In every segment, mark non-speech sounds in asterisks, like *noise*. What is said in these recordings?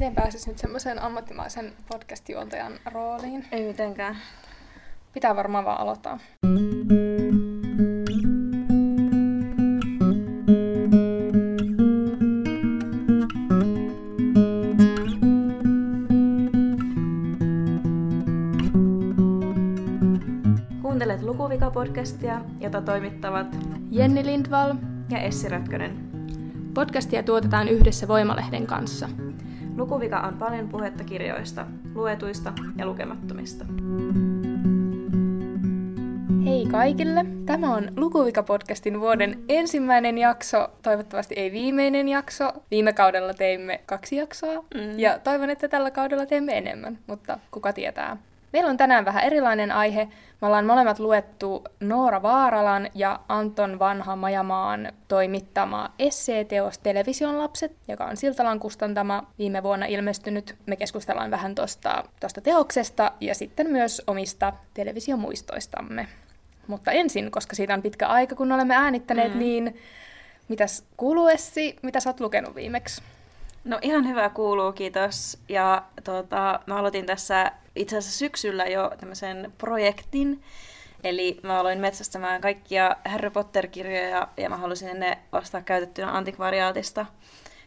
Miten pääsis nyt semmoisen ammattimaisen podcast-juontajan rooliin? Ei mitenkään. Pitää varmaan vaan aloittaa. Kuuntelet Lukuvika-podcastia, jota toimittavat Jenni Lindvall. ja Essi Rätkönen. Podcastia tuotetaan yhdessä Voimalehden kanssa. Lukuvika on paljon puhetta kirjoista, luetuista ja lukemattomista. Hei kaikille! Tämä on Lukuvika-podcastin vuoden ensimmäinen jakso, toivottavasti ei viimeinen jakso. Viime kaudella teimme kaksi jaksoa, Mm. ja toivon, että tällä kaudella teemme enemmän, mutta kuka tietää. Meillä on tänään vähän erilainen aihe. Me ollaan molemmat luettu Noora Vaaralan ja Anton Vanha Majamaan toimittama esseeteos Television lapset, joka on Siltalan kustantama viime vuonna ilmestynyt. Me keskustellaan vähän tuosta tosta teoksesta ja sitten myös omista televisiomuistoistamme. Mutta ensin, koska siitä on pitkä aika, kun olemme äänittäneet, Mm. niin mitäs kuuluu Essi? Mitä sä oot lukenut viimeksi? No ihan hyvä kuuluu, kiitos. Ja tota, mä aloitin tässä itse asiassa syksyllä jo tämmöisen projektin. Eli mä aloin metsästämään kaikkia Harry Potter-kirjoja ja mä halusin ne ostaa käytettynä antikvariaatista,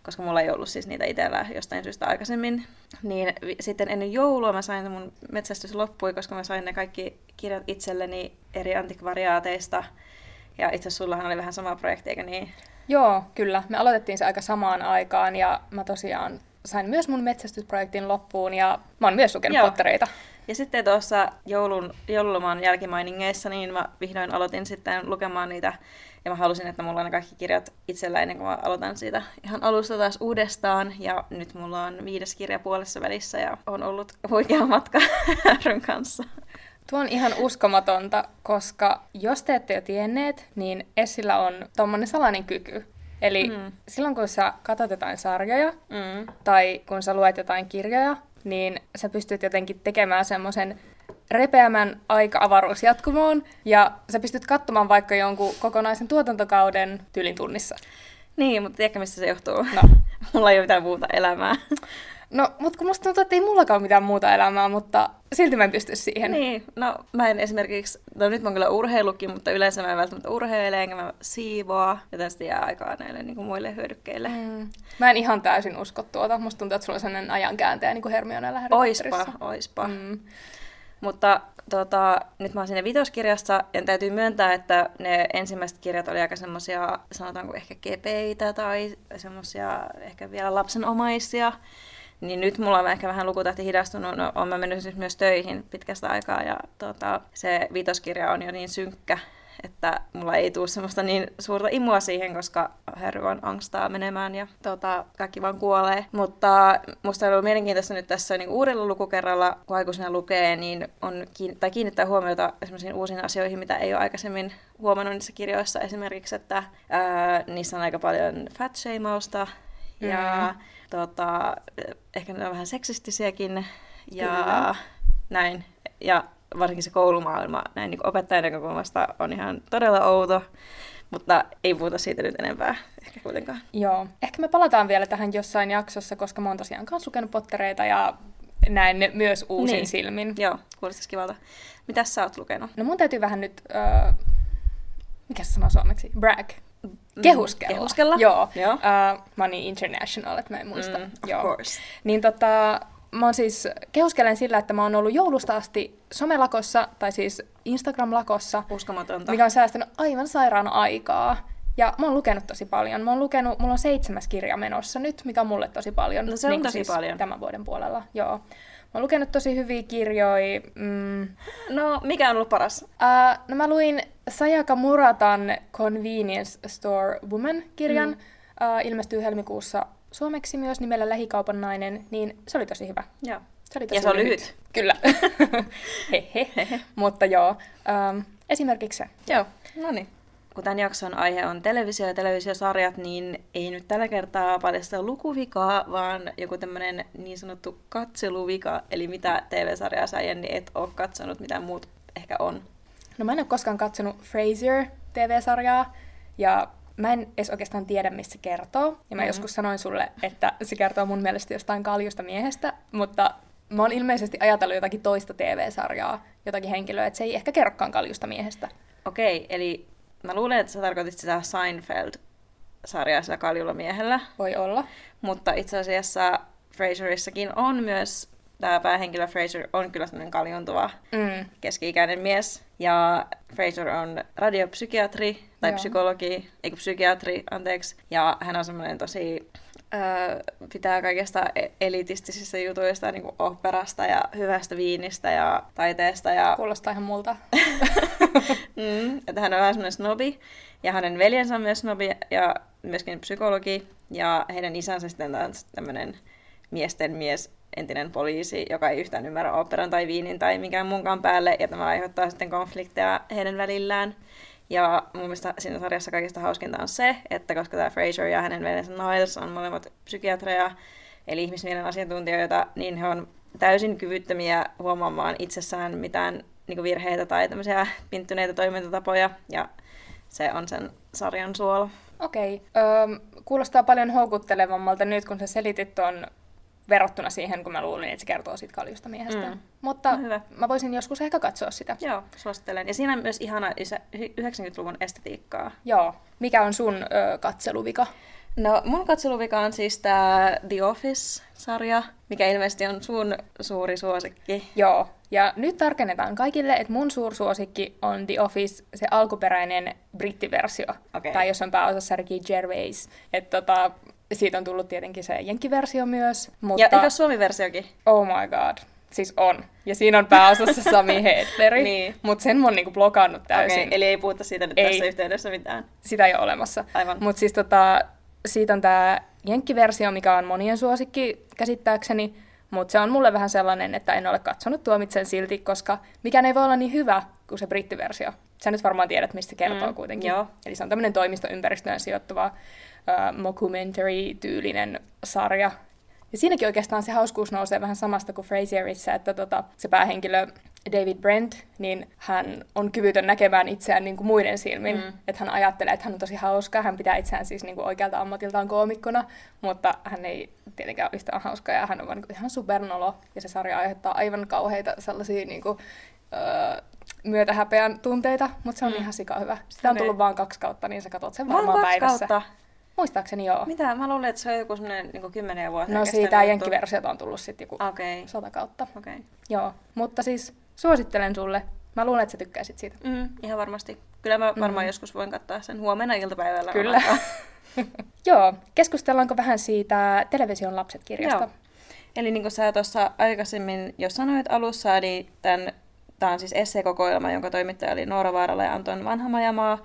koska mulla ei ollut siis niitä itsellä jostain syystä aikaisemmin. Niin sitten ennen joulua mä sain mun metsästys loppui, koska mä sain ne kaikki kirjat itselleni eri antikvariaateista. Ja itse asiassa sullahan oli vähän sama projekti, eikö niin? Joo, kyllä. Me aloitettiin se aika samaan aikaan ja mä tosiaan sain myös mun metsästysprojektin loppuun ja mä oon myös lukenut Joo. pottereita. Ja sitten tuossa joulun, joululoman jälkimainingeissa, niin mä vihdoin aloitin sitten lukemaan niitä. Ja mä halusin, että mulla on ne kaikki kirjat itsellä ennen kuin mä aloitan siitä ihan alusta taas uudestaan. Ja nyt mulla on viides kirja puolessa välissä ja on ollut huikea matka *laughs* Ryn kanssa. Tuo on ihan uskomatonta, koska jos te ette jo tienneet, niin Essillä on tommonen salainen kyky. Eli mm. Silloin kun sä katsot jotain sarjoja Mm. tai kun sä luet jotain kirjoja, niin sä pystyt jotenkin tekemään semmoisen repeämän aika-avaruusjatkumoon, ja sä pystyt katsomaan vaikka jonkun kokonaisen tuotantokauden tyylin tunnissa. Niin, mutta tiedätkö mistä se johtuu? No. *laughs* mulla ei ole mitään muuta elämää. No, mutta kun musta tuntuu, että ei mullakaan ole mitään muuta elämää, mutta silti mä en pysty siihen. Niin, no mä en esimerkiksi, no nyt mä oon kyllä urheilukin, mutta yleensä mä en välttämättä urheile, enkä mä siivoa, joten sitten jää aikaa näille niin kuin muille hyödykkeille. Mm. Mä en ihan täysin usko tuota. Musta tuntuu, että sulla on sellainen ajankääntäjä niin kuin Hermionella Oispa, oispa. Mm. Mm. Mutta tota, nyt mä oon siinä vitoskirjassa, ja täytyy myöntää, että ne ensimmäiset kirjat oli aika semmosia, sanotaanko ehkä kepeitä tai semmosia ehkä vielä lapsenomaisia. Niin nyt mulla on ehkä vähän lukutahti hidastunut, no mä mennyt siis myös töihin pitkästä aikaa, ja tota, se vitoskirja on jo niin synkkä, että mulla ei tule semmoista niin suurta imua siihen, koska Harry vaan angstaa menemään ja tota, kaikki vaan kuolee. Mutta musta on ollut mielenkiintoista nyt tässä niin uudella lukukerralla, kun aikuisena lukee, niin on kiin- tai kiinnittää huomiota semmoisiin uusiin asioihin, mitä ei ole aikaisemmin huomannut niissä kirjoissa. Esimerkiksi, että ää, niissä on aika paljon fat shamausta ja Mm. Tota, ehkä ne on vähän seksistisiäkin ja Kyllä. näin. Ja varsinkin se koulumaailma näin niin opettajan näkökulmasta on ihan todella outo, mutta ei puhuta siitä nyt enempää ehkä kuitenkaan. Joo. Ehkä me palataan vielä tähän jossain jaksossa, koska mä oon tosiaan kanssa lukenut pottereita ja näen ne myös uusin Niin. silmin. Joo, kuulostaisi kivalta. Mitäs sä oot lukenut? No mun täytyy vähän nyt, öö, mikä se sanoo suomeksi? Brag. Kehuskella. Kehuskella? Joo. Joo. Öö, mä oon niin international, että mä en muista. Mm, of Joo. course. Niin tota, mä oon siis, kehuskelen sillä, että mä oon ollut joulusta asti somelakossa, tai siis Instagram-lakossa, Uskomatonta. mikä on säästänyt aivan sairaan aikaa. Ja mä oon lukenut tosi paljon. Mä oon lukenut, mulla on seitsemäs kirja menossa nyt, mikä on mulle tosi paljon. No se on niin tosi siis paljon. Tämän vuoden puolella, joo. Mä oon lukenut tosi hyviä kirjoja. Mm, No, mikä on ollut paras? Uh, no mä luin Sayaka Muratan Convenience Store Woman-kirjan. Mm. Uh, ilmestyy helmikuussa suomeksi myös nimellä Lähikaupan nainen, niin se oli tosi hyvä. Joo. Se oli tosi Ja se on lyhyt. Kyllä. *laughs* Hehe. Mutta joo, um, esimerkiksi se. Joo, no niin. Kun tämän jakson aihe on televisio ja televisiosarjat, niin ei nyt tällä kertaa paljasta lukuvikaa, vaan joku tämmöinen niin sanottu katseluvika, eli mitä TV-sarjaa sä Jenni et ole katsonut, mitä muut ehkä on. No mä en ole koskaan katsonut Frasier TV-sarjaa, ja mä en edes oikeastaan tiedä, mistä se kertoo. Ja mä mm-hmm. joskus sanoin sulle, että se kertoo mun mielestä jostain kaljusta miehestä, mutta mä oon ilmeisesti ajatellut jotakin toista TV-sarjaa, jotakin henkilöä, että se ei ehkä kerrokaan kaljusta miehestä. Okei, eli mä luulen, että sä tarkoitit sitä Seinfeld-sarjaa sillä kaljulla miehellä. Voi olla. Mutta itse asiassa Fraserissakin on myös, tämä päähenkilö Fraser on kyllä sellainen kaljuntuva mm. keski-ikäinen mies. Ja Fraser on radiopsykiatri, tai Joo. psykologi, eikö psykiatri, anteeksi. Ja hän on semmoinen tosi pitää kaikesta e- elitistisistä jutuista, niin kuin operasta ja hyvästä viinistä ja taiteesta. Ja... Kuulostaa ihan multa. *laughs* mm, että hän on vähän semmoinen snobi. Ja hänen veljensä on myös snobi ja myöskin psykologi. Ja heidän isänsä sitten on tämmöinen miesten mies, entinen poliisi, joka ei yhtään ymmärrä operan tai viinin tai mikään muunkaan päälle. Ja tämä aiheuttaa sitten konflikteja heidän välillään. Ja mun mielestä siinä sarjassa kaikista hauskinta on se, että koska tämä Fraser ja hänen veljensä Niles on molemmat psykiatreja, eli ihmismielen asiantuntijoita, niin he on täysin kyvyttömiä huomaamaan itsessään mitään niin virheitä tai tämmöisiä pinttyneitä toimintatapoja, ja se on sen sarjan suola. Okei. Okay. Kuulostaa paljon houkuttelevammalta nyt, kun sä selitit tuon verrattuna siihen, kun mä luulin, että se kertoo siitä kaljusta miehestä. Mm. Mutta no, hyvä. mä voisin joskus ehkä katsoa sitä. Joo, suosittelen. Ja siinä on myös ihana 90-luvun estetiikkaa. Joo. Mikä on sun ö, katseluvika? No mun katseluvika on siis tämä The Office-sarja, mikä ilmeisesti on sun suuri suosikki. Joo, ja nyt tarkennetaan kaikille, että mun suursuosikki on The Office, se alkuperäinen brittiversio. Okay. Tai jos on pääosassa Ricky Gervais. Että tota, siitä on tullut tietenkin se jenkkiversio myös. Mutta... Ja eikö Suomi-versiokin? Oh my god. Siis on. Ja siinä on pääosassa *laughs* Sami Hedleri, niin. mutta sen mä oon niinku blokannut täysin. Okay, eli ei puhuta siitä nyt ei. tässä yhteydessä mitään. Sitä ei ole olemassa. Aivan. Mutta siis tota, siitä on tämä jenkkiversio, mikä on monien suosikki käsittääkseni, mutta se on mulle vähän sellainen, että en ole katsonut tuomitsen silti, koska mikään ei voi olla niin hyvä kuin se brittiversio. Sä nyt varmaan tiedät, mistä se kertoo mm, kuitenkin. Joo. Eli se on tämmöinen toimistoympäristöön sijoittuva uh, mockumentary-tyylinen sarja. Ja siinäkin oikeastaan se hauskuus nousee vähän samasta kuin Frasierissa, että tota, se päähenkilö David Brent, niin hän on kyvytön näkemään itseään niin kuin muiden silmin. Mm. Että hän ajattelee, että hän on tosi hauska. Hän pitää itseään siis niin kuin oikealta ammatiltaan koomikkona, mutta hän ei tietenkään ole yhtään hauska ja hän on vaan niin kuin ihan supernolo. Ja se sarja aiheuttaa aivan kauheita sellaisia niin kuin, öö, myötähäpeän tunteita, mutta se on mm. ihan sika hyvä. Sitä on tullut vaan kaksi kautta, niin sä katsot sen varmaan päivässä. Kautta. Muistaakseni joo. Mitä? Mä luulin, että se on joku semmoinen niin kymmenen vuotta. No siitä jenkkiversiota on tullut sitten joku okay. sata kautta. Okay. Joo, mutta siis suosittelen sulle. Mä luulen, että sä tykkäisit siitä. Mm, ihan varmasti. Kyllä mä varmaan mm. joskus voin katsoa sen huomenna iltapäivällä. Kyllä. *laughs* Joo, keskustellaanko vähän siitä Television lapset-kirjasta? Joo. Eli niin kuin sä tuossa aikaisemmin jo sanoit alussa, niin tämän, tämä on siis esseekokoelma, jonka toimittaja oli Noora Vaarala ja Anton Vanhamajamaa.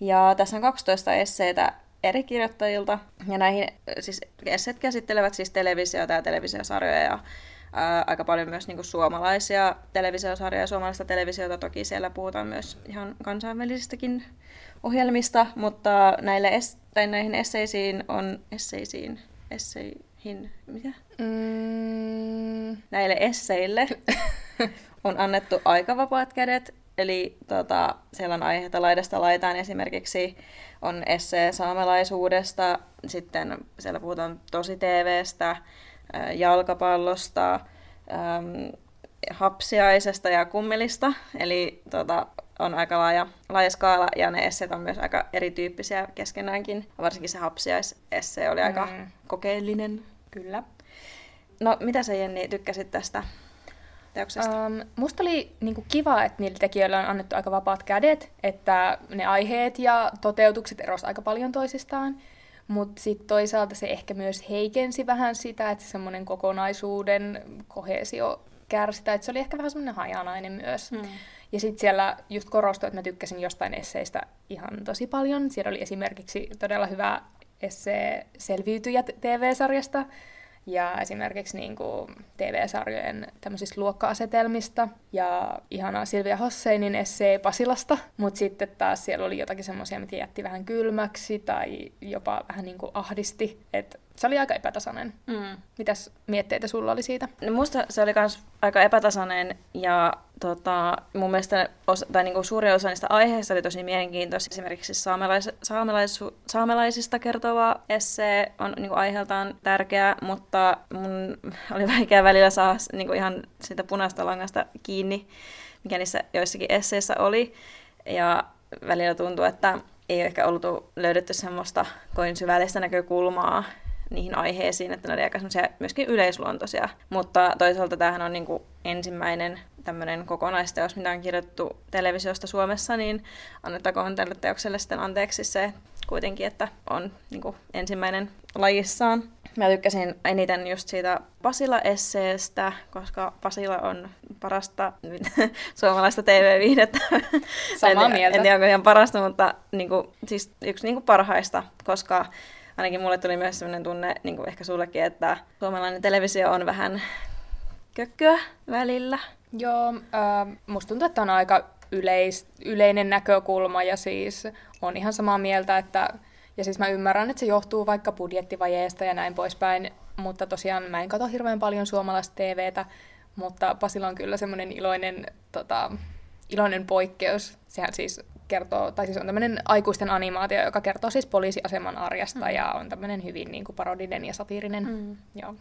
Ja tässä on 12 esseitä eri kirjoittajilta. Ja näihin siis esseet käsittelevät siis televisiota ja televisiosarjoja ja ää, aika paljon myös niin kuin suomalaisia televisiosarjoja, suomalaista televisiota. Toki siellä puhutaan myös ihan kansainvälisistäkin ohjelmista, mutta näille es- tai näihin esseisiin on esseisiin, esseihin, mitä? Mm. Näille esseille *laughs* on annettu aika vapaat kädet, eli tota, siellä on aiheita laidasta laitaan esimerkiksi on essee saamelaisuudesta, sitten siellä puhutaan tosi TVstä, jalkapallosta, hapsiaisesta ja kummelista, eli tota, on aika laaja, laaja skaala ja ne esseet on myös aika erityyppisiä keskenäänkin. Varsinkin se hapsiaisesse oli aika mm. kokeellinen. Kyllä. No, mitä sä Jenni tykkäsit tästä teoksesta? Um, musta oli niinku kiva, että niillä tekijöillä on annettu aika vapaat kädet, että ne aiheet ja toteutukset erosivat aika paljon toisistaan. Mutta sitten toisaalta se ehkä myös heikensi vähän sitä, että semmoinen kokonaisuuden kohesio kärsi, että se oli ehkä vähän semmoinen hajanainen myös. Mm. Ja sitten siellä just korostui, että mä tykkäsin jostain esseistä ihan tosi paljon. Siellä oli esimerkiksi todella hyvä esse Selviytyjät TV-sarjasta, ja esimerkiksi niin kuin TV-sarjojen tämmöisistä luokka-asetelmista ja ihana Silvia Hosseinin essee Pasilasta, mutta sitten taas siellä oli jotakin semmoisia, mitä jätti vähän kylmäksi tai jopa vähän niin kuin ahdisti, että se oli aika epätasainen. Mm. Mitäs mietteitä sulla oli siitä? No musta se oli myös aika epätasainen ja tota, mun mielestä osa, tai niinku suuri osa niistä aiheista oli tosi mielenkiintoisia. Esimerkiksi saamelais, saamelaisu, saamelaisista kertova essee on niinku aiheeltaan tärkeä, mutta mun *laughs* oli vaikea välillä saa niinku ihan sitä punaista langasta kiinni, mikä niissä joissakin esseissä oli. Ja välillä tuntuu, että ei ehkä ollut löydetty semmoista koin syvällistä näkökulmaa niihin aiheisiin, että ne oli aika myöskin yleisluontoisia. Mutta toisaalta tämähän on niin kuin ensimmäinen tämmöinen kokonaisteos, mitä on kirjoitettu televisiosta Suomessa, niin annettakoon tälle teokselle sitten anteeksi se kuitenkin, että on niin kuin ensimmäinen lajissaan. Mä tykkäsin eniten just siitä Pasila-esseestä, koska Pasila on parasta *laughs* suomalaista TV-viihdettä. Samaa en, mieltä. En tiedä, onko ihan parasta, mutta niin kuin, siis yksi niin kuin parhaista, koska ainakin mulle tuli myös sellainen tunne, niin kuin ehkä sullekin, että suomalainen televisio on vähän kökköä välillä. Joo, äh, musta tuntuu, että on aika yleis, yleinen näkökulma ja siis on ihan samaa mieltä, että ja siis mä ymmärrän, että se johtuu vaikka budjettivajeesta ja näin poispäin, mutta tosiaan mä en katso hirveän paljon suomalaista TVtä, mutta Pasilla on kyllä semmoinen iloinen, tota, iloinen poikkeus. Sehän siis kertoo, tai siis on tämmöinen aikuisten animaatio, joka kertoo siis poliisiaseman arjesta mm. ja on tämmöinen hyvin niin kuin parodinen ja satiirinen. Mm. Joo.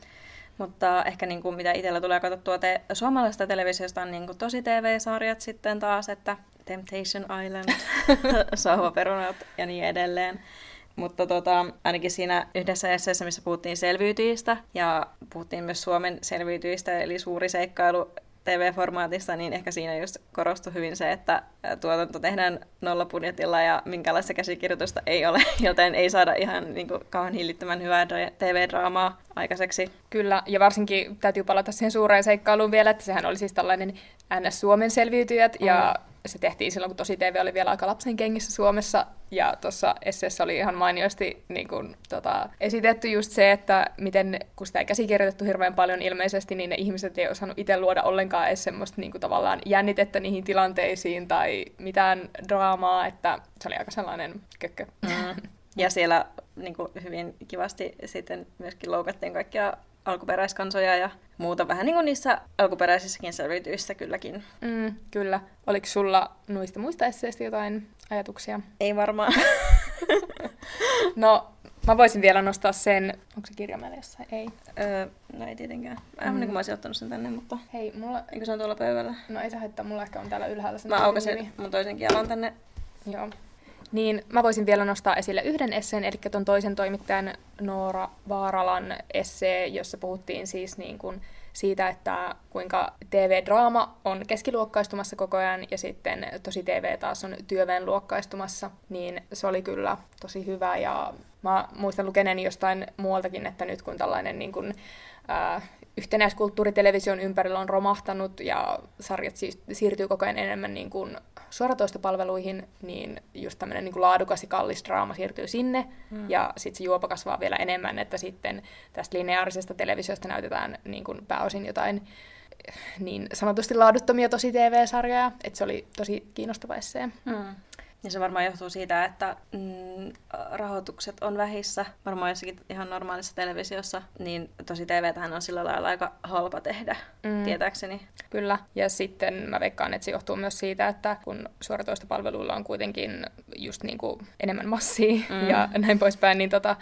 Mutta ehkä niin kuin mitä itsellä tulee katsottua te- suomalaisesta televisiosta on niin kuin tosi TV-sarjat sitten taas, että Temptation Island, *laughs* Sauvaperunat ja niin edelleen. Mutta tota, ainakin siinä yhdessä esseessä, missä puhuttiin selviytyjistä ja puhuttiin myös Suomen selviytyjistä, eli suuri seikkailu TV-formaatissa, niin ehkä siinä just korostui hyvin se, että tuotanto tehdään nollapudjetilla ja minkälaista käsikirjoitusta ei ole, *laughs* joten ei saada ihan niin kuin, kauhean hillittömän hyvää TV-draamaa aikaiseksi. Kyllä, ja varsinkin täytyy palata siihen suureen seikkailuun vielä, että sehän oli siis tällainen NS Suomen selviytyjät, mm. ja se tehtiin silloin, kun tosi TV oli vielä aika lapsen kengissä Suomessa, ja tuossa esseessä oli ihan mainiosti niin kun, tota, esitetty just se, että miten, kun sitä ei käsikirjoitettu hirveän paljon ilmeisesti, niin ne ihmiset ei osannut itse luoda ollenkaan edes semmoista niin kuin, tavallaan jännitettä niihin tilanteisiin tai mitään draamaa, että se oli aika sellainen kökkö. Mm. *laughs* Ja siellä niin kuin, hyvin kivasti sitten myöskin loukattiin kaikkia alkuperäiskansoja ja muuta vähän niin kuin niissä alkuperäisissäkin selviytyissä kylläkin. Mm, kyllä. Oliko sulla noista muista esseistä jotain ajatuksia? Ei varmaan. *laughs* no, mä voisin vielä nostaa sen, onko se kirja meillä jossain? Ei. Öö, no ei tietenkään. Aivan mm. niin kuin mä olisin ottanut sen tänne, mutta... Hei, mulla... Eikö se on tuolla pöydällä? No ei se haittaa, mulla ehkä on täällä ylhäällä sen Mä aukasin mun toisenkin jalan tänne. Joo. Niin mä voisin vielä nostaa esille yhden esseen, eli tuon toisen toimittajan Noora Vaaralan essee, jossa puhuttiin siis niin kuin siitä, että kuinka TV-draama on keskiluokkaistumassa koko ajan ja sitten tosi TV taas on työväen luokkaistumassa, niin se oli kyllä tosi hyvä. Ja mä muistan lukeneeni jostain muualtakin, että nyt kun tällainen niin kuin, ää, yhtenäiskulttuuritelevision ympärillä on romahtanut ja sarjat siis siirtyy koko ajan enemmän niin kuin suoratoistopalveluihin, niin just tämmöinen niin kuin laadukas ja kallis draama siirtyy sinne, mm. ja sitten se juopa kasvaa vielä enemmän, että sitten tästä lineaarisesta televisiosta näytetään niin kuin pääosin jotain niin sanotusti laaduttomia tosi TV-sarjoja, että se oli tosi kiinnostava essee. Mm. Ja se varmaan johtuu siitä, että mm, rahoitukset on vähissä, varmaan jossakin ihan normaalissa televisiossa, niin tosi tv on sillä lailla aika halpa tehdä, mm. tietääkseni. Kyllä, ja sitten mä veikkaan, että se johtuu myös siitä, että kun suoratoistopalveluilla on kuitenkin just niin kuin enemmän massia mm. ja näin poispäin, niin tota,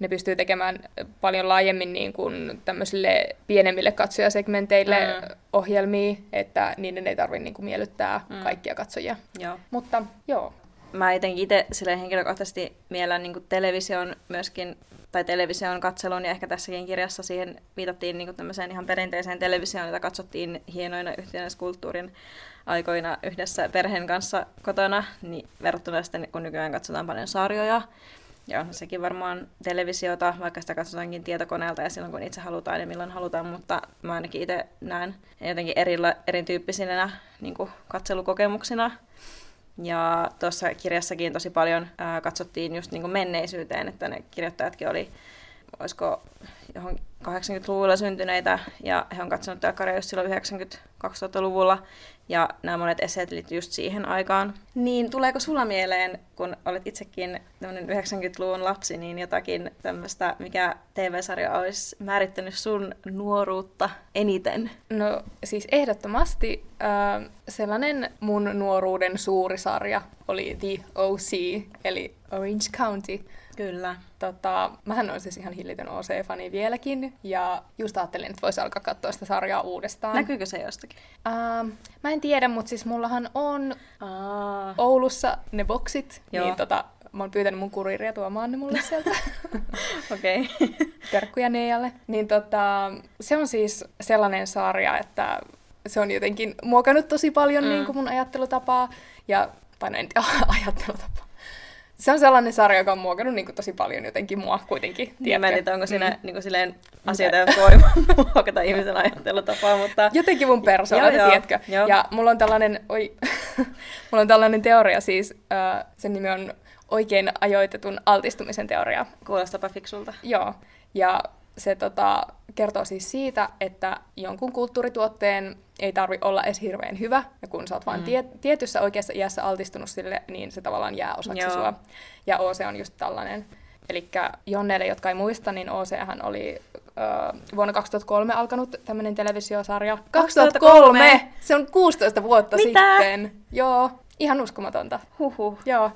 ne pystyy tekemään paljon laajemmin niin kuin tämmöisille pienemmille katsojasegmenteille mm. ohjelmia, että niiden ei tarvitse niin kuin miellyttää mm. kaikkia katsojia. Joo. Mutta joo. Mä jotenkin itse henkilökohtaisesti miellän niin television myöskin tai television katselun, ja ehkä tässäkin kirjassa siihen viitattiin niin tämmöiseen ihan perinteiseen televisioon, jota katsottiin hienoina yhtenäiskulttuurin aikoina yhdessä perheen kanssa kotona, niin verrattuna sitten, kun nykyään katsotaan paljon sarjoja, ja sekin varmaan televisiota, vaikka sitä katsotaankin tietokoneelta ja silloin kun itse halutaan ja milloin halutaan, mutta mä ainakin itse näen jotenkin erillä, erityyppisinä niin katselukokemuksina. Ja tuossa kirjassakin tosi paljon ää, katsottiin just niin menneisyyteen, että ne kirjoittajatkin oli olisiko johon 80-luvulla syntyneitä, ja he on katsonut telkkaria just silloin 90-2000-luvulla, ja nämä monet esseet liittyy just siihen aikaan. Niin tuleeko sulla mieleen, kun olet itsekin 90-luvun lapsi, niin jotakin tämmöistä, mikä TV-sarja olisi määrittänyt sun nuoruutta eniten? No siis ehdottomasti äh, sellainen mun nuoruuden suuri sarja oli The OC, eli Orange County. Kyllä. Tota, mähän olen siis ihan hillitön OC-fani vieläkin, ja just ajattelin, että voisi alkaa katsoa sitä sarjaa uudestaan. Näkyykö se jostakin? Uh, mä en tiedä, mutta siis mullahan on Aa. Oulussa ne boksit, Joo. niin tota, mä oon pyytänyt mun kuriiria tuomaan ne mulle sieltä. *laughs* Okei. *laughs* Terkkuja Neijalle. Niin tota, se on siis sellainen sarja, että se on jotenkin muokannut tosi paljon Mm. niin kuin mun ajattelutapaa, ja, tai no en tiedä, *laughs* ajattelutapaa. Se on sellainen sarja, joka on muokannut niin kuin tosi paljon jotenkin mua kuitenkin. Niin, mä en tiedä, onko siinä Mm. niin kuin silleen asioita, jotka voi *laughs* muokata ihmisen ajattelutapaa, mutta... Jotenkin mun persoona, Joo, joo, tiedätkö? joo. Ja mulla on tällainen, oi, *laughs* mulla on tällainen teoria siis, äh, sen nimi on oikein ajoitetun altistumisen teoria. Kuulostapa fiksulta. Joo, ja se tota, kertoo siis siitä, että jonkun kulttuurituotteen ei tarvi olla edes hirveän hyvä, ja kun sä oot vain Mm. tie- tietyssä oikeassa iässä altistunut sille, niin se tavallaan jää osaksi Joo. sua. Ja OC on just tällainen. Eli Jonneille, jotka ei muista, niin OC oli ö, vuonna 2003 alkanut tämmöinen televisiosarja. 2003? Se on 16 vuotta Mitä? sitten. Joo, ihan uskomatonta. Huhhuh. Joo,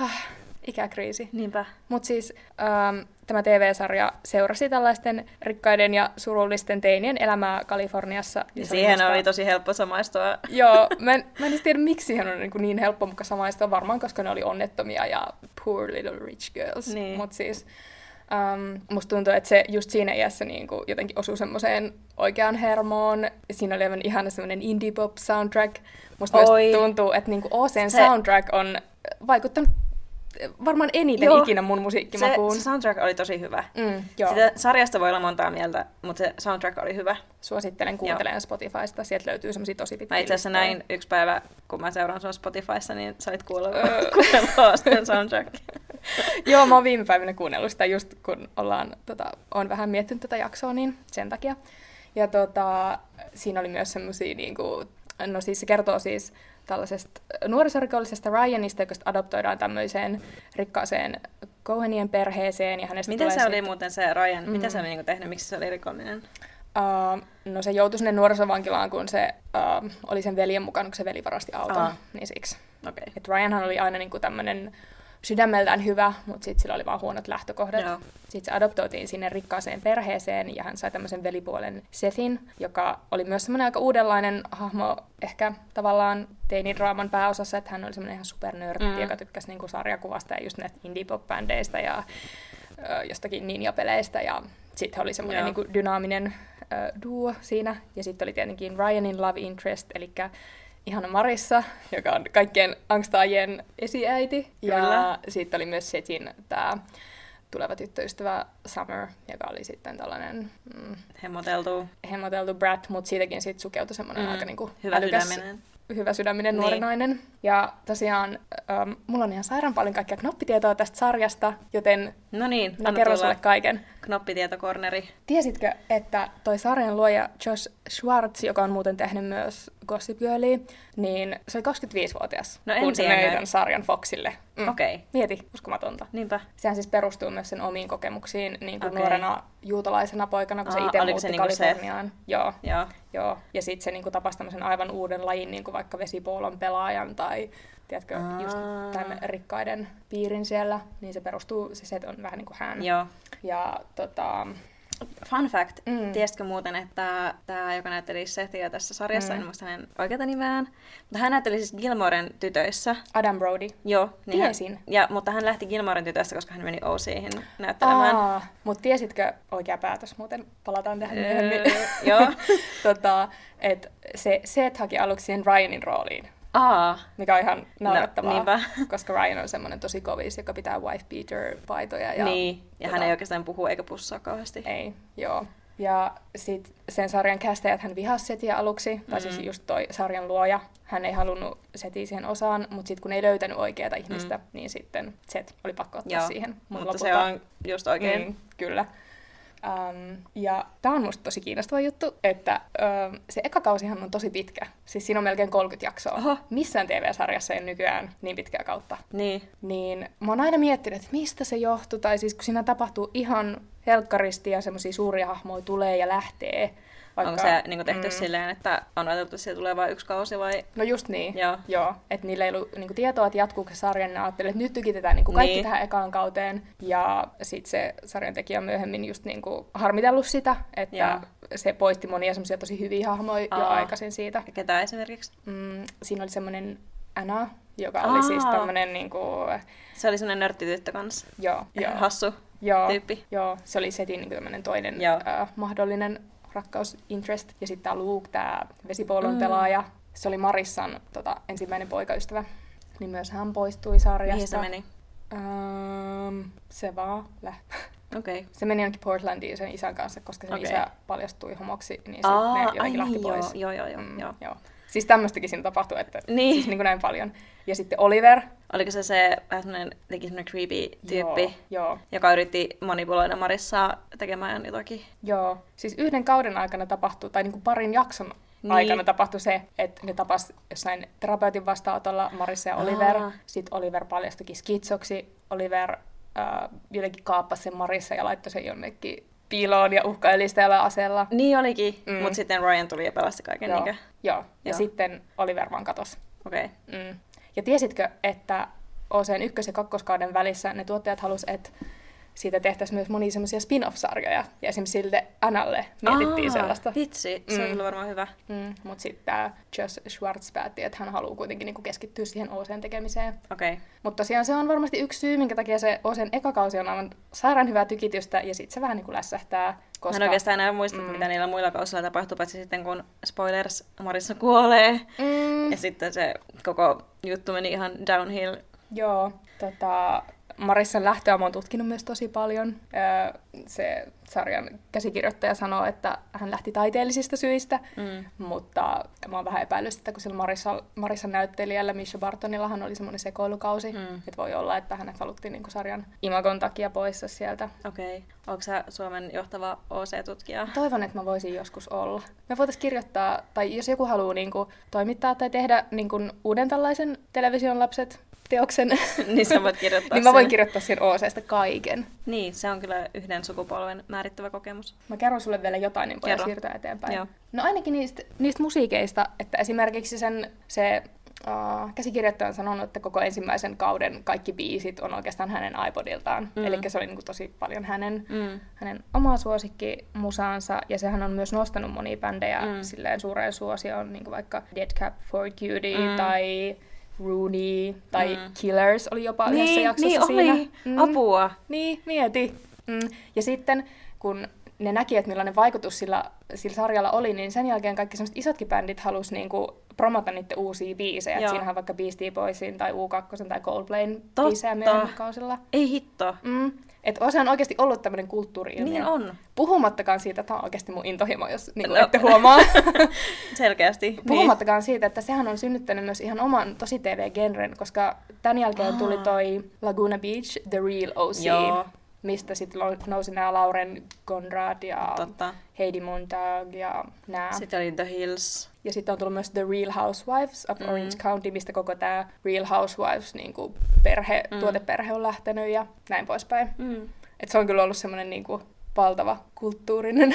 ah, ikäkriisi. Niinpä. Mutta siis ähm, tämä TV-sarja seurasi tällaisten rikkaiden ja surullisten teinien elämää Kaliforniassa. Ja siihen musta- oli tosi helppo samaistua. Joo, *laughs* mä en, mä en tiedä, miksi siihen on niin, niin helppo muka samaistua. Varmaan, koska ne oli onnettomia ja poor little rich girls. Niin. Mutta siis ähm, musta tuntuu, että se just siinä iässä niin kuin jotenkin osui semmoiseen oikeaan hermoon. Siinä oli aivan ihana semmoinen indie pop soundtrack. Musta Oi. myös tuntuu, että niin kuin OCn Se- soundtrack on vaikuttanut varmaan eniten Joo. ikinä mun Se, musiikkimakuun. se soundtrack oli tosi hyvä. Mm, joo. Sitä sarjasta voi olla montaa mieltä, mutta se soundtrack oli hyvä. Suosittelen kuuntelemaan Spotifysta. Sieltä löytyy semmosia tosi pitkiä Mä itse asiassa näin yksi päivä, kun mä seuraan sua Spotifyssa, niin sä olit kuulla, Öö. *laughs* kuunnella sen soundtrack. *laughs* Joo, mä oon viime päivinä kuunnellut sitä just kun ollaan, tota, on vähän miettinyt tätä jaksoa, niin sen takia. Ja tota, siinä oli myös semmosia niinku, no siis se kertoo siis tällaisesta nuorisorikollisesta Ryanista, joka adoptoidaan tämmöiseen rikkaaseen Cohenien perheeseen ja hänestä Miten se oli sit- muuten se Ryan? Mm. Mitä se oli niinku tehnyt? Miksi se oli rikollinen? Uh, no se joutui sinne nuorisovankilaan, kun se uh, oli sen veljen mukana, kun se veli varasti auton, Aa. niin siksi. Okei. Et Ryanhan oli aina niinku tämmöinen sydämeltään hyvä, mutta sitten sillä oli vaan huonot lähtökohdat. Joo. Sitten se adoptoitiin sinne rikkaaseen perheeseen ja hän sai tämmöisen velipuolen Sethin, joka oli myös semmoinen aika uudenlainen hahmo ehkä tavallaan teinidraaman pääosassa, että hän oli semmoinen ihan supernörtti, Mm. joka tykkäsi niinku sarjakuvasta ja just näistä indie pop-bändeistä ja ö, jostakin ninja-peleistä ja sitten oli semmoinen niinku dynaaminen ö, duo siinä. Ja sitten oli tietenkin Ryanin love interest, eli ihana Marissa, joka on kaikkien angstaajien esiäiti. Kyllä. Ja sitten oli myös Setin tämä tuleva tyttöystävä Summer, joka oli sitten tällainen mm, Hemmoteltuu. hemmoteltu brat, mutta siitäkin sitten sukeutui semmoinen Mm. aika niinku Hyvä älykäs, sydäminen. hyvä sydäminen nuori Niin. nainen. Ja tosiaan ähm, mulla on ihan sairaan paljon kaikkea knoppitietoa tästä sarjasta, joten No niin, mä kerron sulle kaiken. Knoppitietokorneri. Tiesitkö, että toi sarjan luoja Josh Schwartz, joka on muuten tehnyt myös Gossip Girlia, niin se oli 25-vuotias, No kun se möi ton sarjan Foxille. Mm. Okei. Okay. Mieti, uskomatonta. Niinpä. Sehän siis perustuu myös sen omiin kokemuksiin niin kuin Okei. nuorena juutalaisena poikana, kun se Aa, itse oliko muutti se niinku? Kaliforniaan. Joo, Joo. joo. Ja sitten se niin kuin tapasi tämmöisen aivan uuden lajin, niin kuin vaikka vesipoolon pelaajan tai tiedätkö, just Aa. tämän rikkaiden piirin siellä. Niin se perustuu, se set on vähän niin kuin hän. Joo. Ja tota, Fun fact. Mm. Tiesitkö muuten, että tämä, joka näytteli Sethia tässä sarjassa, Mm. en muista hänen oikeata nimeään, mutta hän näytteli siis Gilmoren tytöissä. Adam Brody. Joo. Niin Tiesin. Hän, ja, mutta hän lähti Gilmoren tytöistä, koska hän meni OCihin näyttelemään. Aa, mutta tiesitkö, oikea päätös muuten, palataan tähän myöhemmin, Öö, joo. *laughs* tota, että se Seth haki aluksi siihen Ryanin rooliin, Aa. mikä on ihan naurettavaa, niinpä. koska Ryan on semmoinen tosi kovis, joka pitää wife beater paitoja. Ja, niin. Ja tota, hän ei oikeastaan puhu eikä pussaa kauheasti. Ei, joo. Ja sit sen sarjan kästäjät hän vihasi Setiä aluksi, mm-hmm. tai siis Mm. just toi sarjan luoja. Hän ei halunnut Setiä siihen osaan, mutta sitten kun ei löytänyt oikeaa ihmistä, mm. niin sitten Set oli pakko ottaa Joo, siihen. Mut Mutta se on just oikein. Mm, kyllä. Um, ja tämä on musta tosi kiinnostava juttu, että um, se eka kausihan on tosi pitkä. Siis siinä on melkein 30 jaksoa. Oho. Missään TV-sarjassa ei nykyään niin pitkää kautta. Niin. Niin mä oon aina miettinyt, että mistä se johtuu, tai siis kun siinä tapahtuu ihan helkkaristi ja semmoisia suuria hahmoja tulee ja lähtee. Onko se niin tehty mm. silleen, että on ajateltu, että siellä tulee vain yksi kausi vai? No just niin. Joo. Joo. Että niillä ei ollut niin tietoa, että jatkuuko se sarja, niin ne ajattelivat, että nyt tykitetään niin kaikki Niin. tähän ekaan kauteen. Ja sitten se sarjan tekijä on myöhemmin just niin kuin harmitellut sitä, että Joo. se poisti monia semmoisia tosi hyviä hahmoja jo Aa. aikaisin siitä. Ja ketä esimerkiksi? Mm, siinä oli semmoinen Anna, joka oli siis Aa. tämmöinen niin kuin, Se oli semmoinen nörttityttö kanssa. joo, *laughs* joo. Hassu. Joo, tyyppi. Joo, se oli Setin niin tämmöinen toinen Joo. äh, mahdollinen rakkausinterest. Ja sitten tämä Luke, tämä vesipuolon Mm. pelaaja, se oli Marissan tota, ensimmäinen poikaystävä. Niin myös hän poistui sarjasta. Mihin se meni? Ähm, se vaan lähti. Okay. *laughs* Se meni jonnekin Portlandiin sen isän kanssa, koska sen Okei. isä paljastui homoksi, niin Aa, ne jotenkin lähti pois. joo, joo, joo, Mm, joo. joo. Siis tämmöistäkin siinä tapahtui, että Niin. siis niin kuin näin paljon. Ja sitten Oliver. Oliko se se vähän semmoinen, teki semmoinen creepy tyyppi, Joo, joo. joka yritti manipuloida Marissaa tekemään jotakin? Joo, siis yhden kauden aikana tapahtui, tai niin kuin parin jakson Niin. aikana tapahtui se, että ne tapas jossain terapeutin vastaanotolla Marissa ja Oliver. Aa. Sitten Oliver paljastukin skitsoksi. Oliver äh, jotenkin kaappasi sen Marissa ja laittoi sen jonnekin piiloon ja uhkaili sitä jollain aseella. Niin olikin, mm. Mutta sitten Ryan tuli ja pelasti kaiken. Joo, joo. ja Joo. sitten Oliver vaan katosi. Okei. Okay. Mm. Ja tiesitkö, että OCn ykkös- ja kakkoskauden välissä ne tuottajat halusivat, että siitä tehtäisiin myös monia semmoisia spin-off-sarjoja. Ja esimerkiksi sille Analle mietittiin sellaista. Vitsi, se Mm. on kyllä varmaan hyvä. Mm, mutta sitten tämä Josh Schwartz päätti, että hän haluaa kuitenkin niinku keskittyä siihen OCn tekemiseen. Okei. Okay. Mutta tosiaan se on varmasti yksi syy, minkä takia se OCn eka kausi on aivan sairaan hyvää tykitystä, ja sitten se vähän niinku lässähtää. Koska... Mä en oikeastaan enää muista, mm. Mm. mitä niillä muilla kausilla tapahtuu, paitsi sitten kun spoilers, Marissa kuolee. Mm, Ja sitten se koko juttu meni ihan downhill. joo, tota, Marissan lähtöä mä oon tutkinut myös tosi paljon. Se sarjan käsikirjoittaja sanoo, että hän lähti taiteellisista syistä, Mm. mutta mä oon vähän epäillyt sitä, kun sillä Marissa, Marissan näyttelijällä Misha Bartonillahan oli semmoinen sekoilukausi. Mm. Että voi olla, että hänet haluttiin niinku sarjan imagon takia poissa sieltä. Okei. Okay. Onko sä Suomen johtava OC-tutkija? Toivon, että mä voisin joskus olla. Me voitaisiin kirjoittaa, tai jos joku haluaa niinku toimittaa tai tehdä niinku uuden tällaisen television lapset teoksen, *laughs* niin sä voit kirjoittaa niin mä voin sen. kirjoittaa siinä OCstä kaiken. Niin, se on kyllä yhden sukupolven määrittävä kokemus. Mä kerron sulle vielä jotain, niin voidaan siirtyä eteenpäin. Joo. No ainakin niistä, niistä musiikeista, että esimerkiksi sen, se uh, käsikirjoittaja on sanonut, että koko ensimmäisen kauden kaikki biisit on oikeastaan hänen iPodiltaan. Mm. Eli se oli niin kuin tosi paljon hänen, Mm. hänen omaa suosikkimusaansa, ja sehän on myös nostanut monia bändejä Mm. silleen suureen suosioon, niin kuin vaikka Dead Cap for Cutie mm. tai Rooney tai Mm. mm. Killers oli jopa yhdessä Niin, jaksossa niin siinä. oli. Apua. Niin, mieti. Mm. Ja sitten kun ne näki, että millainen vaikutus sillä, sillä sarjalla oli, niin sen jälkeen kaikki semmoiset isotkin bändit halusi niinku promota niiden uusia biisejä. Et Joo. Siinähän on vaikka Beastie Boysin tai U2 tai Coldplayn Totta. biisejä myöhemmin kausilla. Ei hitto. Mm. Että se on oikeasti ollut tämmöinen kulttuuri Niin on. Puhumattakaan siitä, että tämä on oikeasti mun intohimo, jos niin No. ette huomaa. *laughs* Selkeästi. Puhumattakaan siitä, että sehän on synnyttänyt myös ihan oman tosi TV-genren, koska tämän jälkeen tuli Aa. toi Laguna Beach, The Real OC, Joo. Mistä sitten nousi nämä Lauren Conrad ja Totta. Heidi Montag ja nämä. Sitten oli The Hills. Ja sitten on tullut myös The Real Housewives of Mm. mm. Orange County, mistä koko tämä Real Housewives niin kuin perhe, Mm. tuoteperhe on lähtenyt ja näin poispäin. Mm. Et se on kyllä ollut semmoinen niin kuin valtava kulttuurinen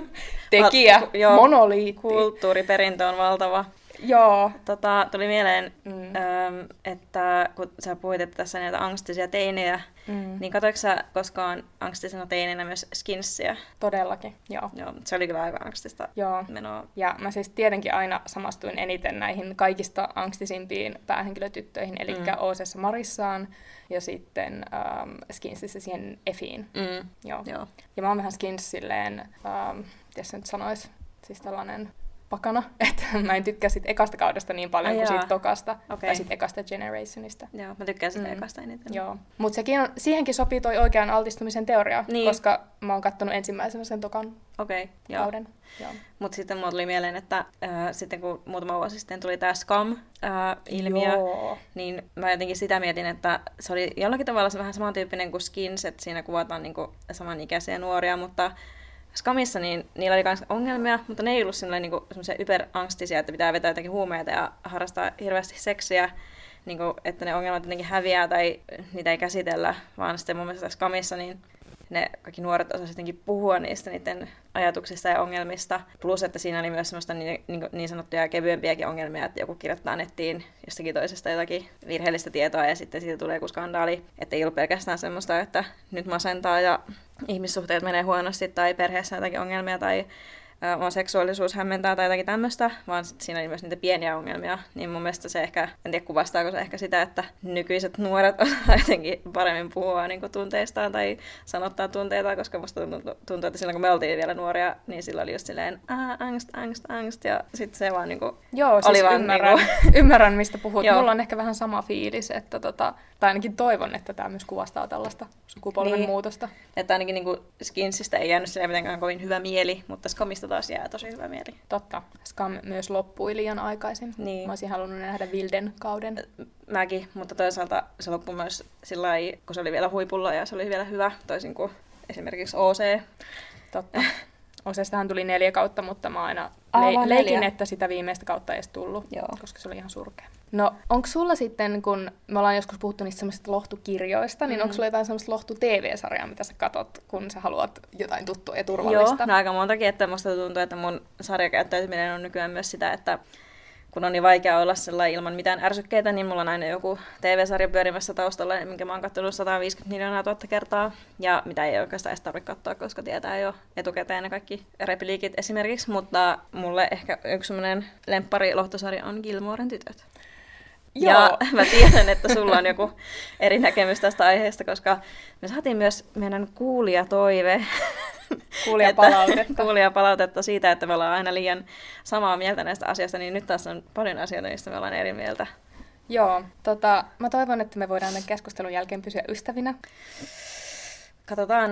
*laughs* tekijä, Val- joo. monoliitti. Kulttuuriperintö on valtava. Joo. Tota, tuli mieleen, Mm. äm, että kun sä puhuit, että tässä näitä angstisia teinejä, Mm. niin katsoitko sä koskaan angstisena teininä myös skinssiä? Todellakin, joo. Joo, se oli kyllä aika angstista Joo. menoa. Ja mä siis tietenkin aina samastuin eniten näihin kaikista angstisimpiin päähenkilötyttöihin, eli Mm. Oosessa Marissaan ja sitten ähm, Skinsissä siihen Efiin. Mm. Joo. Joo. Ja mä oon vähän Skins silleen, ähm, miten se nyt sanois, siis tällainen pakana, *laughs* että mä en tykkää sit ekasta kaudesta niin paljon Ai kuin jaa. siitä tokasta, Okei. tai sit ekasta Generationista. Joo, mä tykkään sitä Mm. ekasta eniten. Joo. Mutta sekin on, siihenkin sopii toi oikean altistumisen teoria, Niin. koska mä oon kattonut ensimmäisenä sen tokan okay, joo. kauden. Mutta sitten mulla tuli mieleen, että äh, sitten kun muutama vuosi sitten tuli tämä Scum-ilmiö, Joo. niin mä jotenkin sitä mietin, että se oli jollakin tavalla se vähän samantyyppinen kuin Skins, että siinä kuvataan niinku samanikäisiä nuoria, mutta Skamissa niin niillä oli myös ongelmia, mutta ne ei ollut niinku, semmoisia yperangstisia, että pitää vetää jotakin huumeita ja harrastaa hirveästi seksiä, niinku, että ne ongelmat jotenkin häviää tai niitä ei käsitellä, vaan sitten mun mielestä Skamissa niin ne kaikki nuoret osasivat jotenkin puhua niistä niiden ajatuksista ja ongelmista. Plus, että siinä oli myös semmoista niin, niin, niin sanottuja kevyempiäkin ongelmia, että joku kirjoittaa nettiin jostakin toisesta jotakin virheellistä tietoa ja sitten siitä tulee joku skandaali. Että ei ollut pelkästään semmoista, että nyt masentaa ja ihmissuhteet menee huonosti tai perheessä jotakin ongelmia tai oma seksuaalisuus hämmentää tai jotakin tämmöistä, vaan sit siinä oli myös niitä pieniä ongelmia. Niin mun mielestä se ehkä, en tiedä kuvastaako se ehkä sitä, että nykyiset nuoret *laughs* osaa jotenkin paremmin puhua niin tunteistaan tai sanottaa tunteita, koska musta tuntuu, että silloin kun me oltiin vielä nuoria, niin silloin oli just silleen, angst, angst, angst, ja sitten se vaan niinku, Joo, siis Oli vaan ymmärrän, niinku- *laughs* ymmärrän, mistä puhut. Joo. Mulla on ehkä vähän sama fiilis, että tota, tai ainakin toivon, että tämä myös kuvastaa tällaista sukupolven Niin. niin. muutosta. että ainakin niinku Skinsistä ei jäänyt silleen mitenkään kovin hyvä mieli, mutta Skomista taas jää tosi hyvä mieli. Totta. Scam myös loppui liian aikaisin. Niin. Mä olisin halunnut nähdä Vilden kauden. Mäkin, mutta toisaalta se loppui myös sillä kun se oli vielä huipulla ja se oli vielä hyvä, toisin kuin esimerkiksi OC. Totta. *laughs* Osestahan tuli neljä kautta, mutta mä aina Aa, le- leikin, neljä. että sitä viimeistä kautta ei edes tullut, Joo. koska se oli ihan surkea. No, onko sulla sitten, kun me ollaan joskus puhuttu niistä semmoisista lohtukirjoista, niin Mm. onko sulla jotain semmoista lohtu-TV-sarjaa, mitä sä katot, kun sä haluat jotain tuttua ja Joo, turvallista? no aika montakin, että musta tuntuu, että mun sarjakäyttäytyminen on nykyään myös sitä, että kun on niin vaikea olla sellainen ilman mitään ärsykkeitä, niin mulla on aina joku TV-sarja pyörimässä taustalla, minkä mä oon katsonut 150 miljoonaa tuhatta kertaa, ja mitä ei oikeastaan edes tarvitse katsoa, koska tietää jo etukäteen ne kaikki repliikit esimerkiksi, mutta mulle ehkä yksi semmoinen lemppari lohtosarja on Gilmoren tytöt. Joo. Ja *laughs* mä tiedän, että sulla on joku *laughs* eri näkemys tästä aiheesta, koska me saatiin myös meidän kuulijatoive. *laughs* Kuulijapalautetta. kuulijapalautetta siitä, että me ollaan aina liian samaa mieltä näistä asioista, niin nyt taas on paljon asioita, mistä me ollaan eri mieltä. Joo, tota, mä toivon, että me voidaan tämän keskustelun jälkeen pysyä ystävinä. Katsotaan.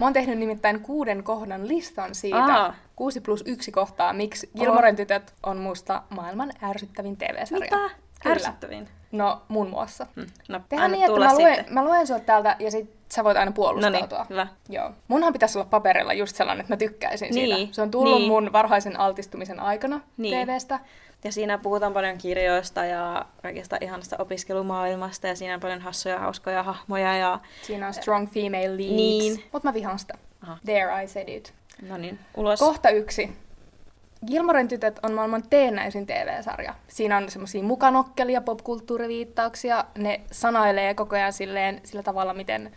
Mä oon tehnyt nimittäin kuuden kohdan listan siitä, Aa. kuusi plus yksi kohtaa, miksi Gilmoren tytöt on musta maailman ärsyttävin TV-sarja. Mitä? Kyllä. Ärsyttävin. No, muun muassa. Hmm. No, anna niin, että mä luen, sitten. mä luen sut täältä ja sit sä voit aina No puolustautua. niin, hyvä. Joo. Munhan pitäisi olla paperilla just sellainen, että mä tykkäisin Niin, siitä. Se on tullut niin. mun varhaisen altistumisen aikana Niin. TVstä. Ja siinä puhutaan paljon kirjoista ja kaikista ihanasta opiskelumaailmasta ja siinä on paljon hassuja, hauskoja hahmoja ja Siinä on strong female leads. Niin. Mut mä vihaan sitä. Aha. There I said it. no niin, ulos. Kohta yksi. Gilmoren tytöt on maailman teennäisin TV-sarja. Siinä on semmoisia mukanokkelia, popkulttuuriviittauksia. Ne sanailee koko ajan silleen, sillä tavalla, miten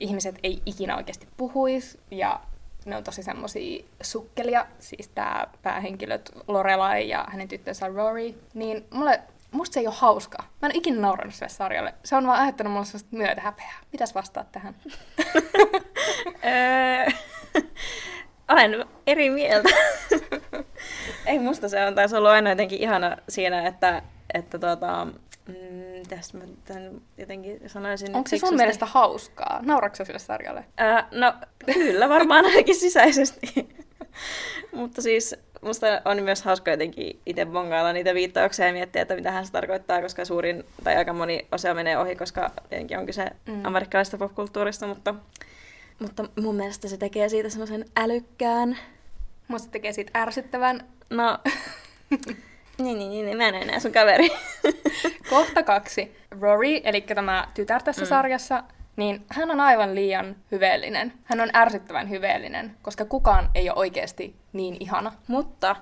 ihmiset ei ikinä oikeasti puhuisi. Ja ne on tosi semmoisia sukkelia. Siis tää päähenkilöt Lorelai ja hänen tyttönsä Rory. Niin mulle, musta se ei ole hauska. Mä en ikinä naurannut sille sarjalle. Se on vaan aiheuttanut mulle sellaista myötähäpeää. Mitäs vastaat tähän? *laughs* Olen eri mieltä. *laughs* Ei musta se on taas ollut aina jotenkin ihana siinä, että, että tota, mm, tästä mä tämän jotenkin sanoisin Onko se sun mielestä hauskaa? Nauratko sä sille sarjalle? Ää, no kyllä, varmaan ainakin sisäisesti. *laughs* Mutta siis musta on myös hauska jotenkin itse bongailla niitä viittauksia ja miettiä, että mitä hän se tarkoittaa, koska suurin tai aika moni osa menee ohi, koska tietenkin on kyse mm. amerikkalaisesta popkulttuurista, mutta, mutta mun mielestä se tekee siitä semmoisen älykkään. Musta tekee siitä ärsyttävän. No, *laughs* niin, niin, niin, niin, mä en enää sun kaveri. *laughs* Kohta kaksi. Rory, eli tämä tytär tässä. Mm. sarjassa, niin hän on aivan liian hyveellinen. Hän on ärsyttävän hyveellinen, koska kukaan ei ole oikeasti niin ihana. Mutta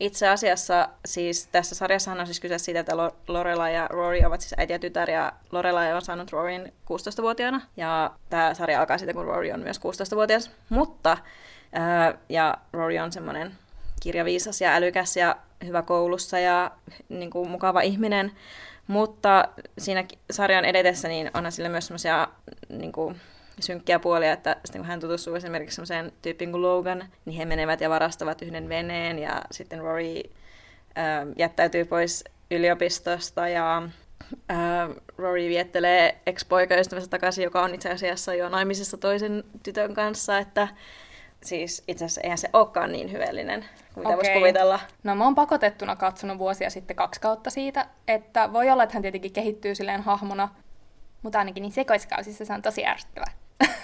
itse asiassa siis tässä sarjassahan on siis kyse siitä, että Lo- Lorelai ja Rory ovat siis äiti ja tytär, ja Lorelai on saanut Roryn 16-vuotiaana, ja tämä sarja alkaa siitä, kun Rory on myös 16-vuotias. Mutta, ää, ja Rory on semmoinen kirjaviisas ja älykäs ja hyvä koulussa ja niin kuin, mukava ihminen, mutta siinä sarjan edetessä niin onhan sillä myös semmoisia niin synkkiä puolia, että sitten kun hän tutustuu esimerkiksi semmoiseen tyyppiin kuin Logan, niin he menevät ja varastavat yhden veneen ja sitten Rory äh, jättäytyy pois yliopistosta ja äh, Rory viettelee ex-poikaystävänsä takaisin, joka on itse asiassa jo naimisissa toisen tytön kanssa, että siis itse asiassa eihän se olekaan niin hyvällinen kuin mitä voisi kuvitella. No mä oon pakotettuna katsonut vuosia sitten kaksi kautta siitä, että voi olla, että hän tietenkin kehittyy silleen hahmona, mutta ainakin niin sekoiskausissa se on tosi ärsyttävä.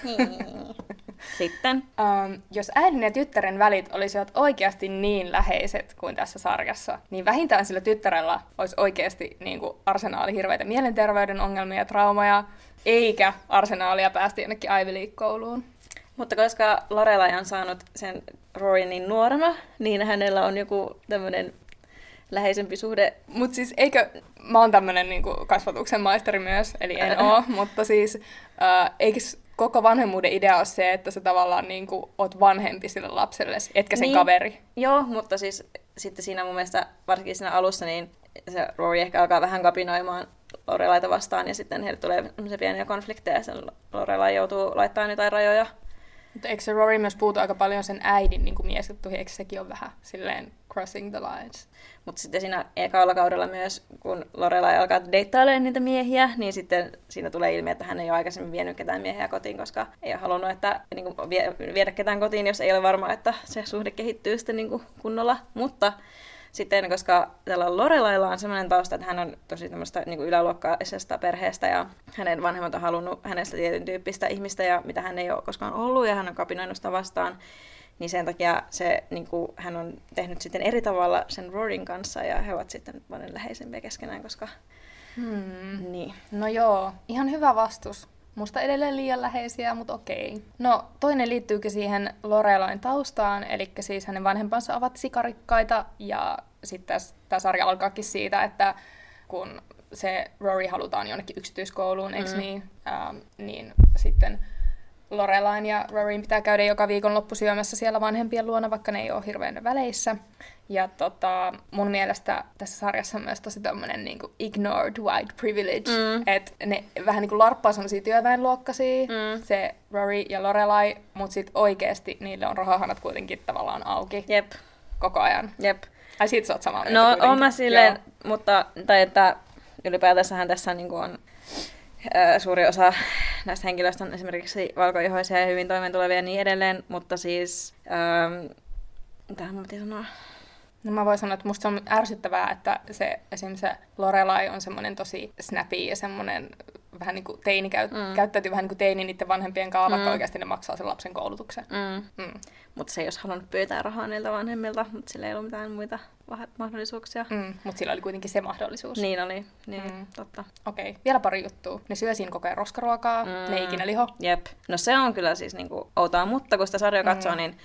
Niin. Sitten? Um, jos äidin ja tyttären välit olisivat oikeasti niin läheiset kuin tässä sarjassa, niin vähintään sillä tyttärellä olisi oikeasti niin kuin arsenaali hirveitä mielenterveyden ongelmia ja traumaja, eikä arsenaalia päästä jonnekin Ivy League-kouluun. Mutta koska Lorelai on saanut sen Rory niin nuorena, niin hänellä on joku tämmöinen läheisempi suhde. Mutta siis eikö, mä oon tämmönen niinku kasvatuksen maisteri myös, eli en oo, *laughs* mutta siis äh, eikö koko vanhemmuuden idea ole se, että sä tavallaan niinku oot vanhempi sille lapselle, etkä sen niin, kaveri? Joo, mutta siis sitten siinä mun mielestä, varsinkin siinä alussa, niin se Rory ehkä alkaa vähän kapinoimaan Lorelaita vastaan, ja sitten heille tulee pieniä konflikteja, ja sen Lorelai joutuu laittamaan jotain rajoja mutta eikö se Rory myös puutu aika paljon sen äidin niin miesjuttuihin, eikö sekin ole vähän silleen crossing the lines? Mutta sitten siinä ekalla kaudella myös, kun Lorelai alkaa deittailemaan niitä miehiä, niin sitten siinä tulee ilmi, että hän ei ole aikaisemmin vienyt ketään miehiä kotiin, koska ei ole halunnut että, niin kuin, vie, viedä ketään kotiin, jos ei ole varma, että se suhde kehittyy sitten niin kuin kunnolla. Mutta sitten, koska tällä Lorelailla on sellainen tausta, että hän on tosi tämmöistä niin yläluokkaisesta perheestä ja hänen vanhemmat on halunnut hänestä tietyn tyyppistä ihmistä ja mitä hän ei ole koskaan ollut ja hän on kapinoinut sitä vastaan, niin sen takia se, niin kuin, hän on tehnyt sitten eri tavalla sen Rorin kanssa ja he ovat sitten paljon läheisempiä keskenään, koska... Hmm. Niin. No joo, ihan hyvä vastus. Musta edelleen liian läheisiä, mutta okei. No, toinen liittyykin siihen Lorelain taustaan, eli siis hänen vanhempansa ovat sikarikkaita, ja sitten tämä sarja alkaakin siitä, että kun se Rory halutaan jonnekin yksityiskouluun, eikö mm. niin, ähm, niin sitten Lorelain ja Roryin pitää käydä joka viikon loppu syömässä siellä vanhempien luona, vaikka ne ei ole hirveän väleissä. Ja tota, mun mielestä tässä sarjassa on myös tosi tommonen niin kuin ignored white privilege, mm. että ne vähän niin kuin larppaa sellaisia työväenluokkaisia, mm. se Rory ja Lorelai, mutta sitten oikeasti niille on rahahanat kuitenkin tavallaan auki. Jep. Koko ajan. Jep. Ai siitä sä oot samaa No, on mä silleen, Joo. mutta, tai että ylipäätänsähän tässä niin kuin on suuri osa näistä henkilöistä on esimerkiksi valkoihoisia ja hyvin toimeentulevia ja niin edelleen, mutta siis, ähm, mitä mä sanoa? No mä voin sanoa, että musta on ärsyttävää, että se, esimerkiksi se Lorelai on semmoinen tosi snappy ja semmoinen vähän niin kuin teini käy, mm. käyttäytyy vähän niin kuin teini niiden vanhempien kanssa, vaikka mm. oikeasti ne maksaa sen lapsen koulutuksen. Mm. Mm. Mutta se ei olisi halunnut pyytää rahaa niiltä vanhemmilta, mutta sillä ei ollut mitään muita mahdollisuuksia. Mm. Mutta sillä oli kuitenkin se mahdollisuus. Niin oli, niin, mm. totta. Okei, okay. vielä pari juttua. Ne syö siinä koko ajan roskaruokaa, mm. ne ei ikinä liho. Jep. No se on kyllä siis niinku outoa, mutta kun sitä sarjaa katsoo, mm. niin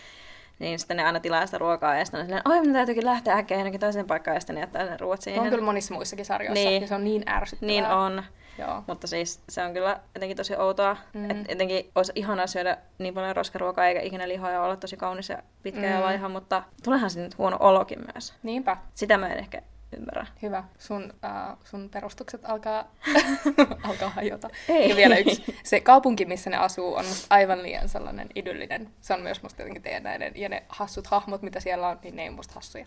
niin sitten ne aina tilaa sitä ruokaa ja sitten on silleen, oi minun täytyykin lähteä äkkiä jonnekin toiseen paikkaan ja sitten ne jättää sen ruuat siihen. On kyllä monissa muissakin sarjoissa niin. ja se on niin ärsyttävää. Niin on. Joo. Mutta siis se on kyllä jotenkin tosi outoa. Mm. Että jotenkin olisi ihanaa syödä niin paljon roskaruokaa eikä ikinä lihoa ja olla tosi kaunis ja pitkä mm. ja laiha, mutta tulehan se nyt huono olokin myös. Niinpä. Sitä mä en ehkä ymmärrä. Hyvä. Sun, uh, sun perustukset alkaa, *laughs* alkaa hajota. Ei. Ja vielä yksi. Se kaupunki, missä ne asuu, on musta aivan liian sellainen idyllinen. Se on myös musta jotenkin teidän näiden, ja ne hassut hahmot, mitä siellä on, niin ne ei musta hassuja.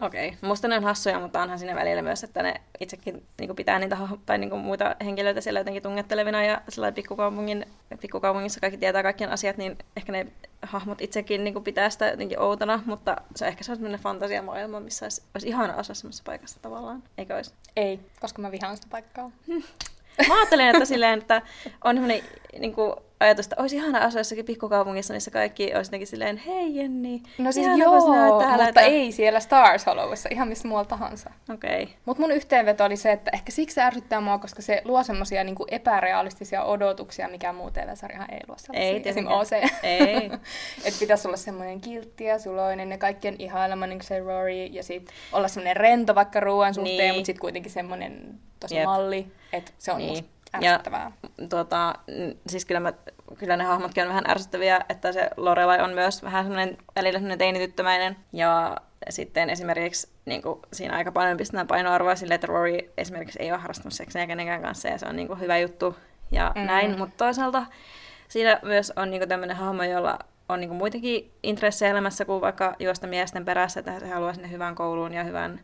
Okei. Okay. Musta ne on hassuja, mutta onhan siinä välillä myös, että ne itsekin niin pitää niitä tai niin muita henkilöitä siellä jotenkin tungettelevina ja sellainen pikkukaupungin, pikkukaupungissa kaikki tietää kaikkien asiat, niin ehkä ne hahmot itsekin niin pitää sitä jotenkin outona, mutta se ehkä se on sellainen fantasiamaailma, missä olisi, olisi ihana asua semmoisessa paikassa tavallaan, eikö olisi? Ei, koska mä vihaan sitä paikkaa. *laughs* Mä ajattelen, että silleen, että on semmoinen niin kuin, ajatus, että olisi ihana asua jossakin pikkukaupungissa, missä kaikki olisi jotenkin silleen, hei Jenni. No siis joo, täällä, mutta että... ei siellä Stars Hollowissa, ihan missä muualla tahansa. Okei. Okay. Mutta mun yhteenveto oli se, että ehkä siksi se ärsyttää mua, koska se luo semmoisia niin epärealistisia odotuksia, mikä muu TV-sarjahan ei luo sellaisia. Ei, Esim. OC. Ei. *laughs* että pitäisi olla semmoinen kiltti ja suloinen ja kaikkien ihailema, niin kuin se Rory, ja sitten olla semmoinen rento vaikka ruoan suhteen, niin. mutta sitten kuitenkin semmoinen tosi Jep. malli, että se on niin. musta ärsyttävää. Ja, tuota, siis kyllä, mä, kyllä ne hahmotkin on vähän ärsyttäviä, että se Lorelai on myös vähän semmoinen välillä semmoinen teinityttömäinen. Ja sitten esimerkiksi niin kuin, siinä aika paljon pistetään painoarvoa sille, että Rory esimerkiksi ei ole harrastanut seksiä kenenkään kanssa ja se on niin kuin, hyvä juttu ja mm. näin, mutta toisaalta siinä myös on niinku tämmöinen hahmo, jolla on niinku muitakin intressejä elämässä kuin vaikka juosta miesten perässä, että se haluaa sinne hyvän kouluun ja hyvän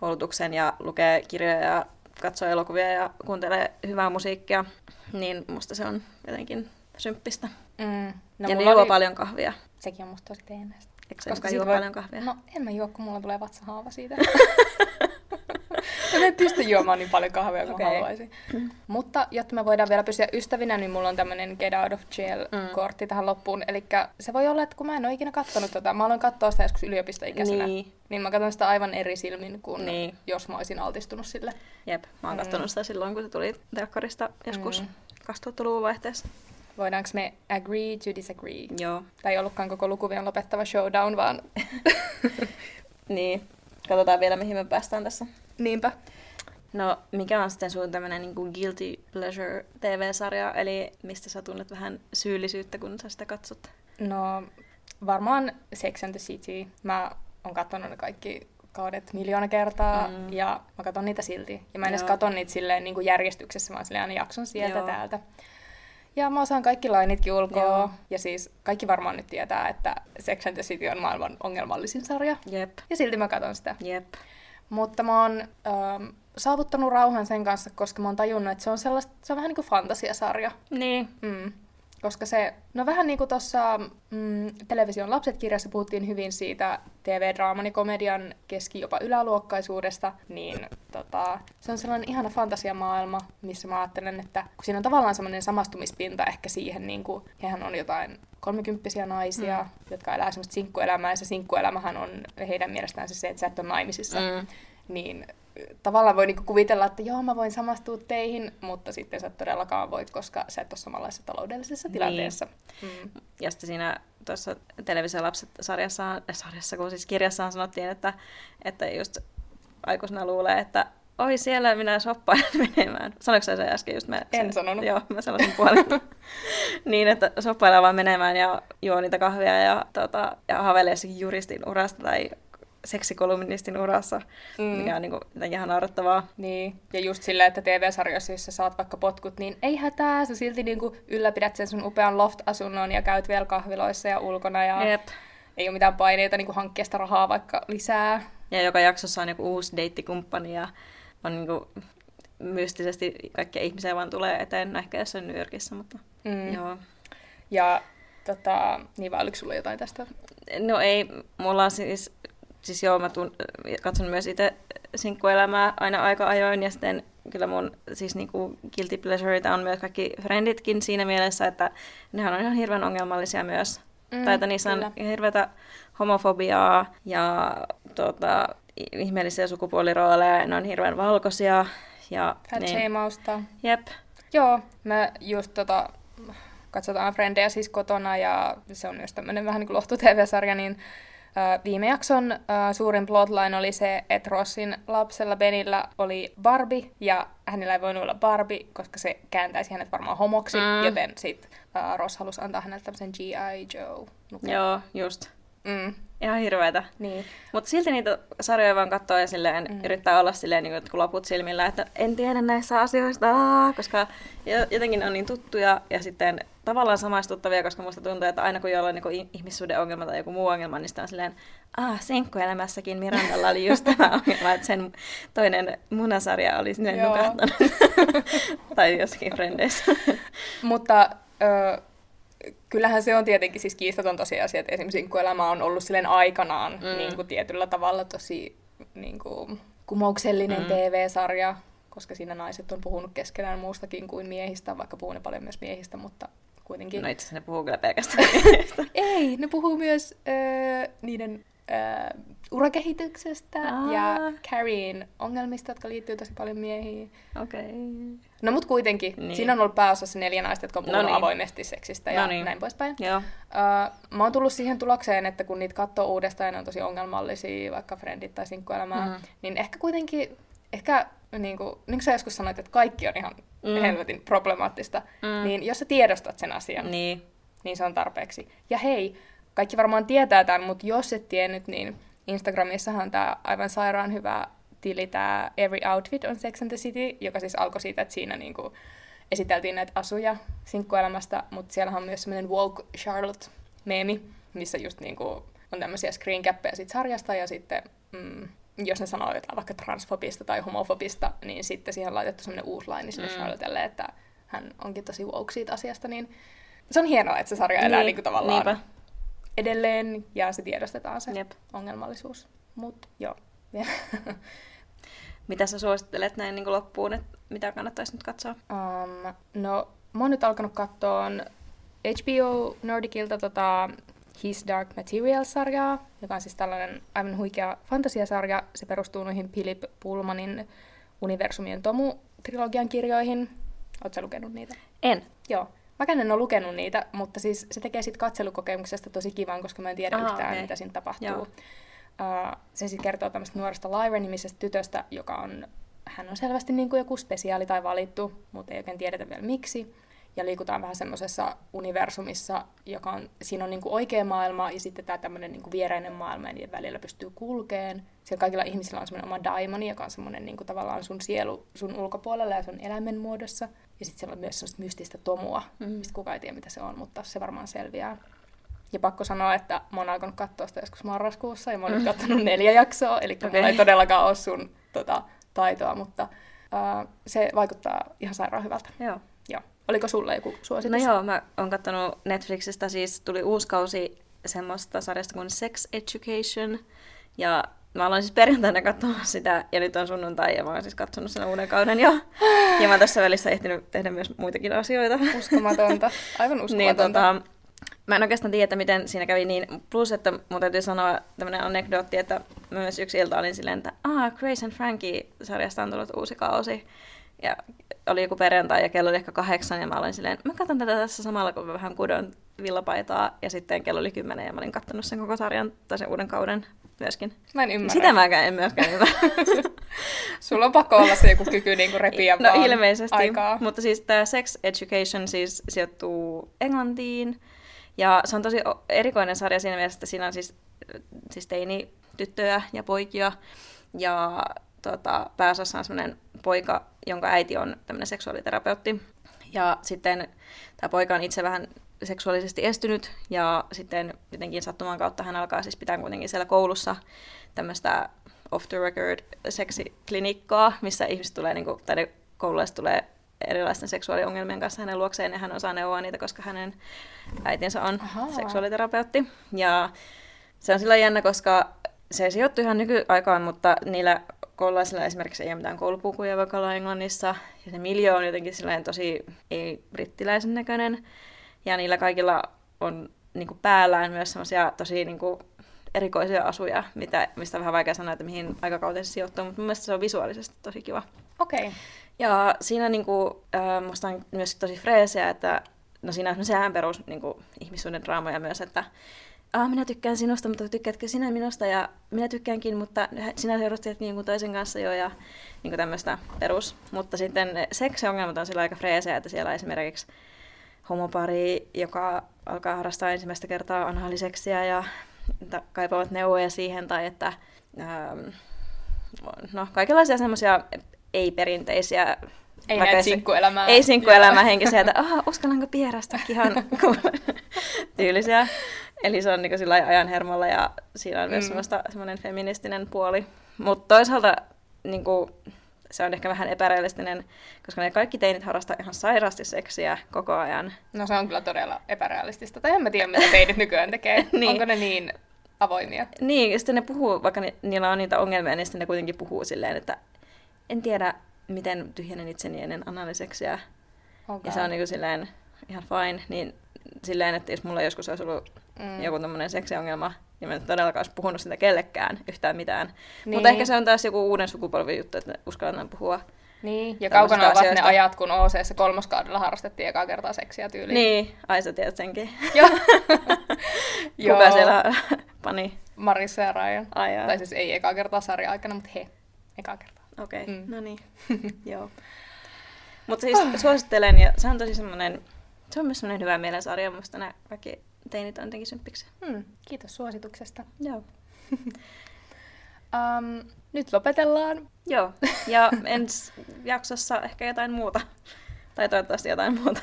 koulutuksen ja lukee kirjoja ja katsoo elokuvia ja kuuntelee hyvää musiikkia, niin musta se on jotenkin symppistä. Mm. No, ja ne juo oli... paljon kahvia. Sekin on musta tosi teenäistä. Eikö se Koska juo voi... paljon kahvia? No en mä juo, kun mulla tulee vatsahaava siitä. *laughs* mä en pysty juomaan niin paljon kahvia kuin okay. haluaisin. Mm. Mutta jotta me voidaan vielä pysyä ystävinä, niin mulla on tämmönen Get Out of Jail-kortti mm. tähän loppuun. Eli se voi olla, että kun mä en ole ikinä katsonut tota, mä aloin katsoa sitä joskus yliopistoikäisenä, niin, niin mä katson sitä aivan eri silmin kuin niin. jos mä olisin altistunut sille. Jep, mä oon mm. katsonut sitä silloin, kun se tuli telkkarista joskus mm. 2000-luvun vaihteessa. Voidaanko me agree to disagree? Joo. Tai ei ollutkaan koko lukuvien lopettava showdown, vaan... *laughs* niin. Katsotaan vielä, mihin me päästään tässä. Niinpä. No, mikä on sitten sun tämmönen niin kuin guilty pleasure TV-sarja, eli mistä sä tunnet vähän syyllisyyttä, kun sä sitä katsot? No, varmaan Sex and the City. Mä oon katsonut ne kaikki kaudet miljoona kertaa mm. ja mä katson niitä silti. Ja mä en Joo. edes katson niitä silleen niin kuin järjestyksessä, vaan silleen aina jakson sieltä Joo. täältä. Ja mä osaan kaikki lainitkin ulkoa. Joo. Ja siis kaikki varmaan nyt tietää, että Sex and the City on maailman ongelmallisin sarja. Jep. Ja silti mä katson sitä. Jep. Mutta mä oon ähm, saavuttanut rauhan sen kanssa, koska mä oon tajunnut, että se on, sellaista, se on vähän niin kuin fantasiasarja. Niin. Mm. Koska se, no vähän niin kuin tuossa mm, television lapset-kirjassa puhuttiin hyvin siitä TV-draaman ja komedian keski jopa yläluokkaisuudesta, niin tota, se on sellainen ihana fantasiamaailma, missä mä ajattelen, että kun siinä on tavallaan semmoinen samastumispinta ehkä siihen, niin kuin, hehän on jotain kolmekymppisiä naisia, mm. jotka elää semmoista sinkkuelämää, ja se sinkkuelämähän on heidän mielestään se, että sä et ole naimisissa. Mm. Niin tavallaan voi niinku kuvitella, että joo, mä voin samastua teihin, mutta sitten sä todellakaan voit, koska sä et ole samanlaisessa taloudellisessa niin. tilanteessa. Mm. Ja sitten siinä tuossa televisiolapset-sarjassa, sarjassa, kun siis kirjassaan sanottiin, että, että just aikuisena luulee, että oi siellä minä soppailen *laughs* menemään. Sanoitko sä se äsken just? Mä, en se, sanonut. Joo, mä sanoin puolen. *laughs* niin, että soppailee vaan menemään ja juo niitä kahvia ja, tota, ja haveilee juristin urasta tai seksikolumnistin urassa, mm. mikä on niin kuin, ihan naurettavaa. Niin, ja just silleen, että TV-sarjoissa, jos sä saat vaikka potkut, niin ei hätää, sä silti niin kuin ylläpidät sen sun upean loft-asunnon ja käyt vielä kahviloissa ja ulkona ja Jep. ei ole mitään paineita niin kuin hankkia sitä rahaa vaikka lisää. Ja joka jaksossa on joku uusi deittikumppani ja on niin kuin mystisesti kaikkia ihmisiä vaan tulee eteen, no ehkä jossain New Yorkissa, mutta mm. joo. Ja tota, niin vai oliko sulla jotain tästä? No ei, mulla on siis siis joo, mä tun, katson myös itse sinkkuelämää aina aika ajoin ja sitten kyllä mun siis niinku guilty pleasureita on myös kaikki frienditkin siinä mielessä, että nehän on ihan hirveän ongelmallisia myös. Mm, tai että niissä kyllä. on hirveätä homofobiaa ja tota, ihmeellisiä sukupuolirooleja, ne on hirveän valkoisia. Ja Fat niin, Jep. Joo, mä just tota, katsotaan Frendejä siis kotona ja se on myös tämmöinen vähän niin kuin lohtu-tv-sarja, niin Viime jakson suurin plotline oli se, että Rossin lapsella Benillä oli Barbie, ja hänellä ei voinut olla Barbie, koska se kääntäisi hänet varmaan homoksi, mm. joten sitten Ross halusi antaa hänelle tämmöisen G.I. Joe. Joo, just. Mm. Ihan hirveätä. Niin. Mutta silti niitä sarjoja vaan katsoo ja silleen, mm. yrittää olla silleen, niin kuin, loput silmillä, että en tiedä näissä asioista, koska jotenkin on niin tuttuja ja sitten tavallaan samaistuttavia, koska musta tuntuu, että aina kun jollain niin ihmissuuden ongelma tai joku muu ongelma, niin sitä on silleen, ah, senkkuelämässäkin Mirandalla oli just tämä *laughs* ongelma, että sen toinen munasarja oli sinne nukahtanut. *laughs* tai jossakin frendeissä. Mutta ö, kyllähän se on tietenkin siis kiistaton tosiasia, että esimerkiksi sinkkuelämä on ollut silleen aikanaan mm. niin kuin tietyllä tavalla tosi niin kuin, kumouksellinen mm. TV-sarja, koska siinä naiset on puhunut keskenään muustakin kuin miehistä, vaikka puhuu ne paljon myös miehistä, mutta kuitenkin... No itse asiassa ne puhuu kyllä pelkästään *laughs* Ei, ne puhuu myös öö, niiden öö, urakehityksestä Aa. ja Carriein ongelmista, jotka liittyy tosi paljon miehiin. Okei. Okay. No mut kuitenkin, niin. siinä on ollut pääosassa neljä naista, jotka on puhunut no niin. avoimesti seksistä ja no niin. näin poispäin. Joo. Uh, mä oon tullut siihen tulokseen, että kun niitä katsoo uudestaan ja ne on tosi ongelmallisia, vaikka Friendit tai Sinkkuelämää, mm. niin ehkä kuitenkin, ehkä niin kuin, niin kuin sä joskus sanoit, että kaikki on ihan mm. helvetin problemaattista, mm. niin jos sä tiedostat sen asian, niin. niin se on tarpeeksi. Ja hei, kaikki varmaan tietää tämän, mutta jos et tiennyt, niin Instagramissahan tämä aivan sairaan hyvä tili, tämä Every Outfit on Sex and the City, joka siis alkoi siitä, että siinä niinku esiteltiin näitä asuja sinkkuelämästä, mutta siellä on myös semmoinen Woke Charlotte-meemi, missä just niinku on tämmöisiä screencappeja siitä sarjasta, ja sitten mm, jos ne sanoo jotain vaikka transfobista tai homofobista, niin sitten siihen on laitettu semmoinen uusi laini mm. Charlottelle, että hän onkin tosi woke siitä asiasta, niin se on hienoa, että se sarja elää niin, niin kuin tavallaan niinpä. Edelleen, ja se tiedostetaan se Jep. ongelmallisuus. Mut joo, *laughs* Mitä sä suosittelet näin niin loppuun, että mitä kannattaisi nyt katsoa? Um, no, mä oon nyt alkanut katsoa HBO Nordicilta tota His Dark Materials-sarjaa, joka on siis tällainen aivan huikea fantasiasarja. Se perustuu noihin Philip Pullmanin Universumien Tomu-trilogian kirjoihin. Oletko lukenut niitä? En. Joo. Mäkään en ole lukenut niitä, mutta siis se tekee sitten katselukokemuksesta tosi kivan, koska mä en tiedä Aha, yhtään, okay. mitä siinä tapahtuu. Joo. Uh, se siis kertoo tämmöistä nuoresta Lyra-nimisestä tytöstä, joka on, hän on selvästi niin kuin joku spesiaali tai valittu, mutta ei oikein tiedetä vielä miksi. Ja liikutaan vähän semmoisessa universumissa, joka on, siinä on niin kuin oikea maailma ja sitten tämä tämmöinen niin kuin viereinen maailma, ja niiden välillä pystyy kulkeen. Siellä kaikilla ihmisillä on semmoinen oma daimoni, joka on semmoinen niin kuin tavallaan sun sielu sun ulkopuolella ja sun eläimen muodossa. Ja sitten siellä on myös semmoista mystistä tomua, mm. mistä kukaan ei tiedä, mitä se on, mutta se varmaan selviää. Ja pakko sanoa, että mä oon alkanut katsoa sitä joskus marraskuussa ja mä oon nyt katsonut neljä jaksoa, eli okay. mulla ei todellakaan ole sun tota, taitoa, mutta uh, se vaikuttaa ihan sairaan hyvältä. Joo. joo. Oliko sulle joku suositus? No joo, mä oon katsonut Netflixistä, siis tuli uusi kausi semmoista sarjasta kuin Sex Education, ja mä aloin siis perjantaina katsomaan sitä, ja nyt on sunnuntai, ja mä oon siis katsonut sen uuden kauden jo. Ja mä oon tässä välissä ehtinyt tehdä myös muitakin asioita. Uskomatonta, aivan uskomatonta. *laughs* niin, tota, Mä en oikeastaan tiedä, miten siinä kävi niin. Plus, että mun täytyy sanoa tämmöinen anekdootti, että myös yksi ilta olin silleen, että ah, Grace and Frankie-sarjasta on tullut uusi kausi. Ja oli joku perjantai ja kello oli ehkä kahdeksan ja mä olin silleen, mä katson tätä tässä samalla, kun mä vähän kudon villapaitaa. Ja sitten kello oli kymmenen ja mä olin kattonut sen koko sarjan tai sen uuden kauden myöskin. Mä en ymmärrä. Sitä mäkään en myöskään ymmärrä. *laughs* Sulla on pakko olla se joku kyky niinku repiä *laughs* No vaan ilmeisesti. Aikaa. Mutta siis tämä Sex Education siis sijoittuu Englantiin. Ja se on tosi erikoinen sarja siinä mielessä, että siinä on siis, siis teini tyttöjä ja poikia. Ja tota, pääosassa on sellainen poika, jonka äiti on tämmöinen seksuaaliterapeutti. Ja sitten tämä poika on itse vähän seksuaalisesti estynyt ja sitten jotenkin sattuman kautta hän alkaa siis pitää kuitenkin siellä koulussa tämmöistä off the record seksiklinikkaa, missä ihmiset tulee, niin kuin, tai ne koululaiset tulee erilaisten seksuaaliongelmien kanssa hänen luokseen ja hän osaa neuvoa niitä, koska hänen äitinsä on Aha. seksuaaliterapeutti. Ja se on silloin jännä, koska se sijoittuu ihan nykyaikaan, mutta niillä koululaisilla esimerkiksi ei ole mitään koulupukuja vaikka Englannissa. Ja se miljoo on jotenkin tosi ei-brittiläisen näköinen. Ja niillä kaikilla on niin kuin päällään myös semmoisia tosi niin kuin, erikoisia asuja, mitä, mistä on vähän vaikea sanoa, että mihin aikakauteen se sijoittuu, mutta mun mielestä se on visuaalisesti tosi kiva. Okei. Okay. Ja siinä niinku, äh, musta on myös tosi freesiä, että no siinä on sehän perus niinku, ihmissuuden draamoja myös, että ah, minä tykkään sinusta, mutta tykkäätkö sinä minusta ja minä tykkäänkin, mutta sinä seurustit niin toisen kanssa jo ja niin tämmöistä perus. Mutta sitten seksiongelmat on sillä aika freesejä, että siellä esimerkiksi homopari, joka alkaa harrastaa ensimmäistä kertaa analiseksiä ja kaipaavat neuvoja siihen tai että ähm, no, kaikenlaisia semmoisia ei-perinteisiä ei näitä sinkkuelämää. Ei sinkkuelämää henkisiä, että *laughs* aha, uskallanko pierästä ihan tyylisiä. Eli se on niin sillä ajan hermolla ja siinä on myös mm. semmoinen feministinen puoli. Mutta toisaalta niin kuin, se on ehkä vähän epärealistinen, koska ne kaikki teinit harrastaa ihan sairaasti seksiä koko ajan. No se on kyllä todella epärealistista. Tai en mä tiedä, mitä teinit nykyään tekee. niin. *laughs* Onko ne niin avoimia? Niin, ja sitten ne puhuu, vaikka ni, niillä on niitä ongelmia, niin sitten ne kuitenkin puhuu silleen, että en tiedä, miten tyhjenen itseni ennen analiseksiä. Okay. Ja se on niin silleen ihan fine. Niin silleen, että jos mulla joskus olisi ollut mm. joku tämmöinen seksiongelma, niin mä en todellakaan olisi puhunut sitä kellekään yhtään mitään. Niin. Mutta ehkä se on taas joku uuden sukupolven juttu, että uskallan puhua niin, ja kaukana ovat ne ajat, kun OC kolmoskaudella harrastettiin ekaa kertaa seksiä tyyliin. Niin, ai sä tiedät senkin. Joo. *laughs* Kuka siellä pani? Marissa ja Ryan. Ai, tai siis ei ekaa kertaa sarja aikana, mutta he, ekaa kertaa. Okei, okay. mm. no niin. *laughs* Joo. Mutta siis oh. suosittelen, ja se on tosi semmoinen, se on myös semmoinen hyvä mielensarja, musta nämä kaikki teinit on jotenkin symppiksi. Mm, kiitos suosituksesta. Joo. *laughs* um, nyt lopetellaan. Joo, ja *laughs* ensi jaksossa ehkä jotain muuta. Tai toivottavasti jotain muuta.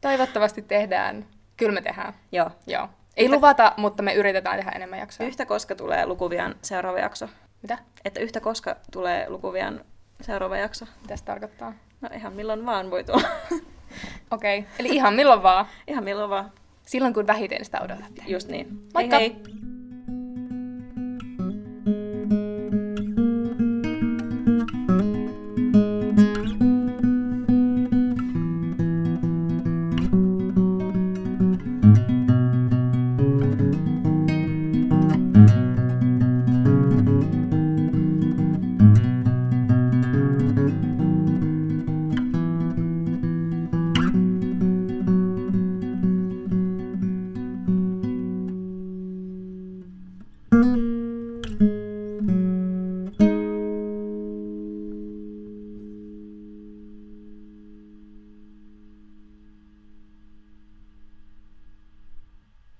Toivottavasti tehdään. Kyllä me tehdään. Joo. Joo. Ei Yhtä- luvata, mutta me yritetään tehdä enemmän jaksoja. Yhtä koska tulee Lukuvian seuraava jakso. Mitä? Että yhtä koska tulee Lukuvian seuraava jakso. Mitä se tarkoittaa? No ihan milloin vaan voi tulla. Okei. Okay. Eli ihan milloin vaan. ihan milloin vaan. Silloin kun vähiten sitä odotatte. Just niin. Moikka! Hei hei!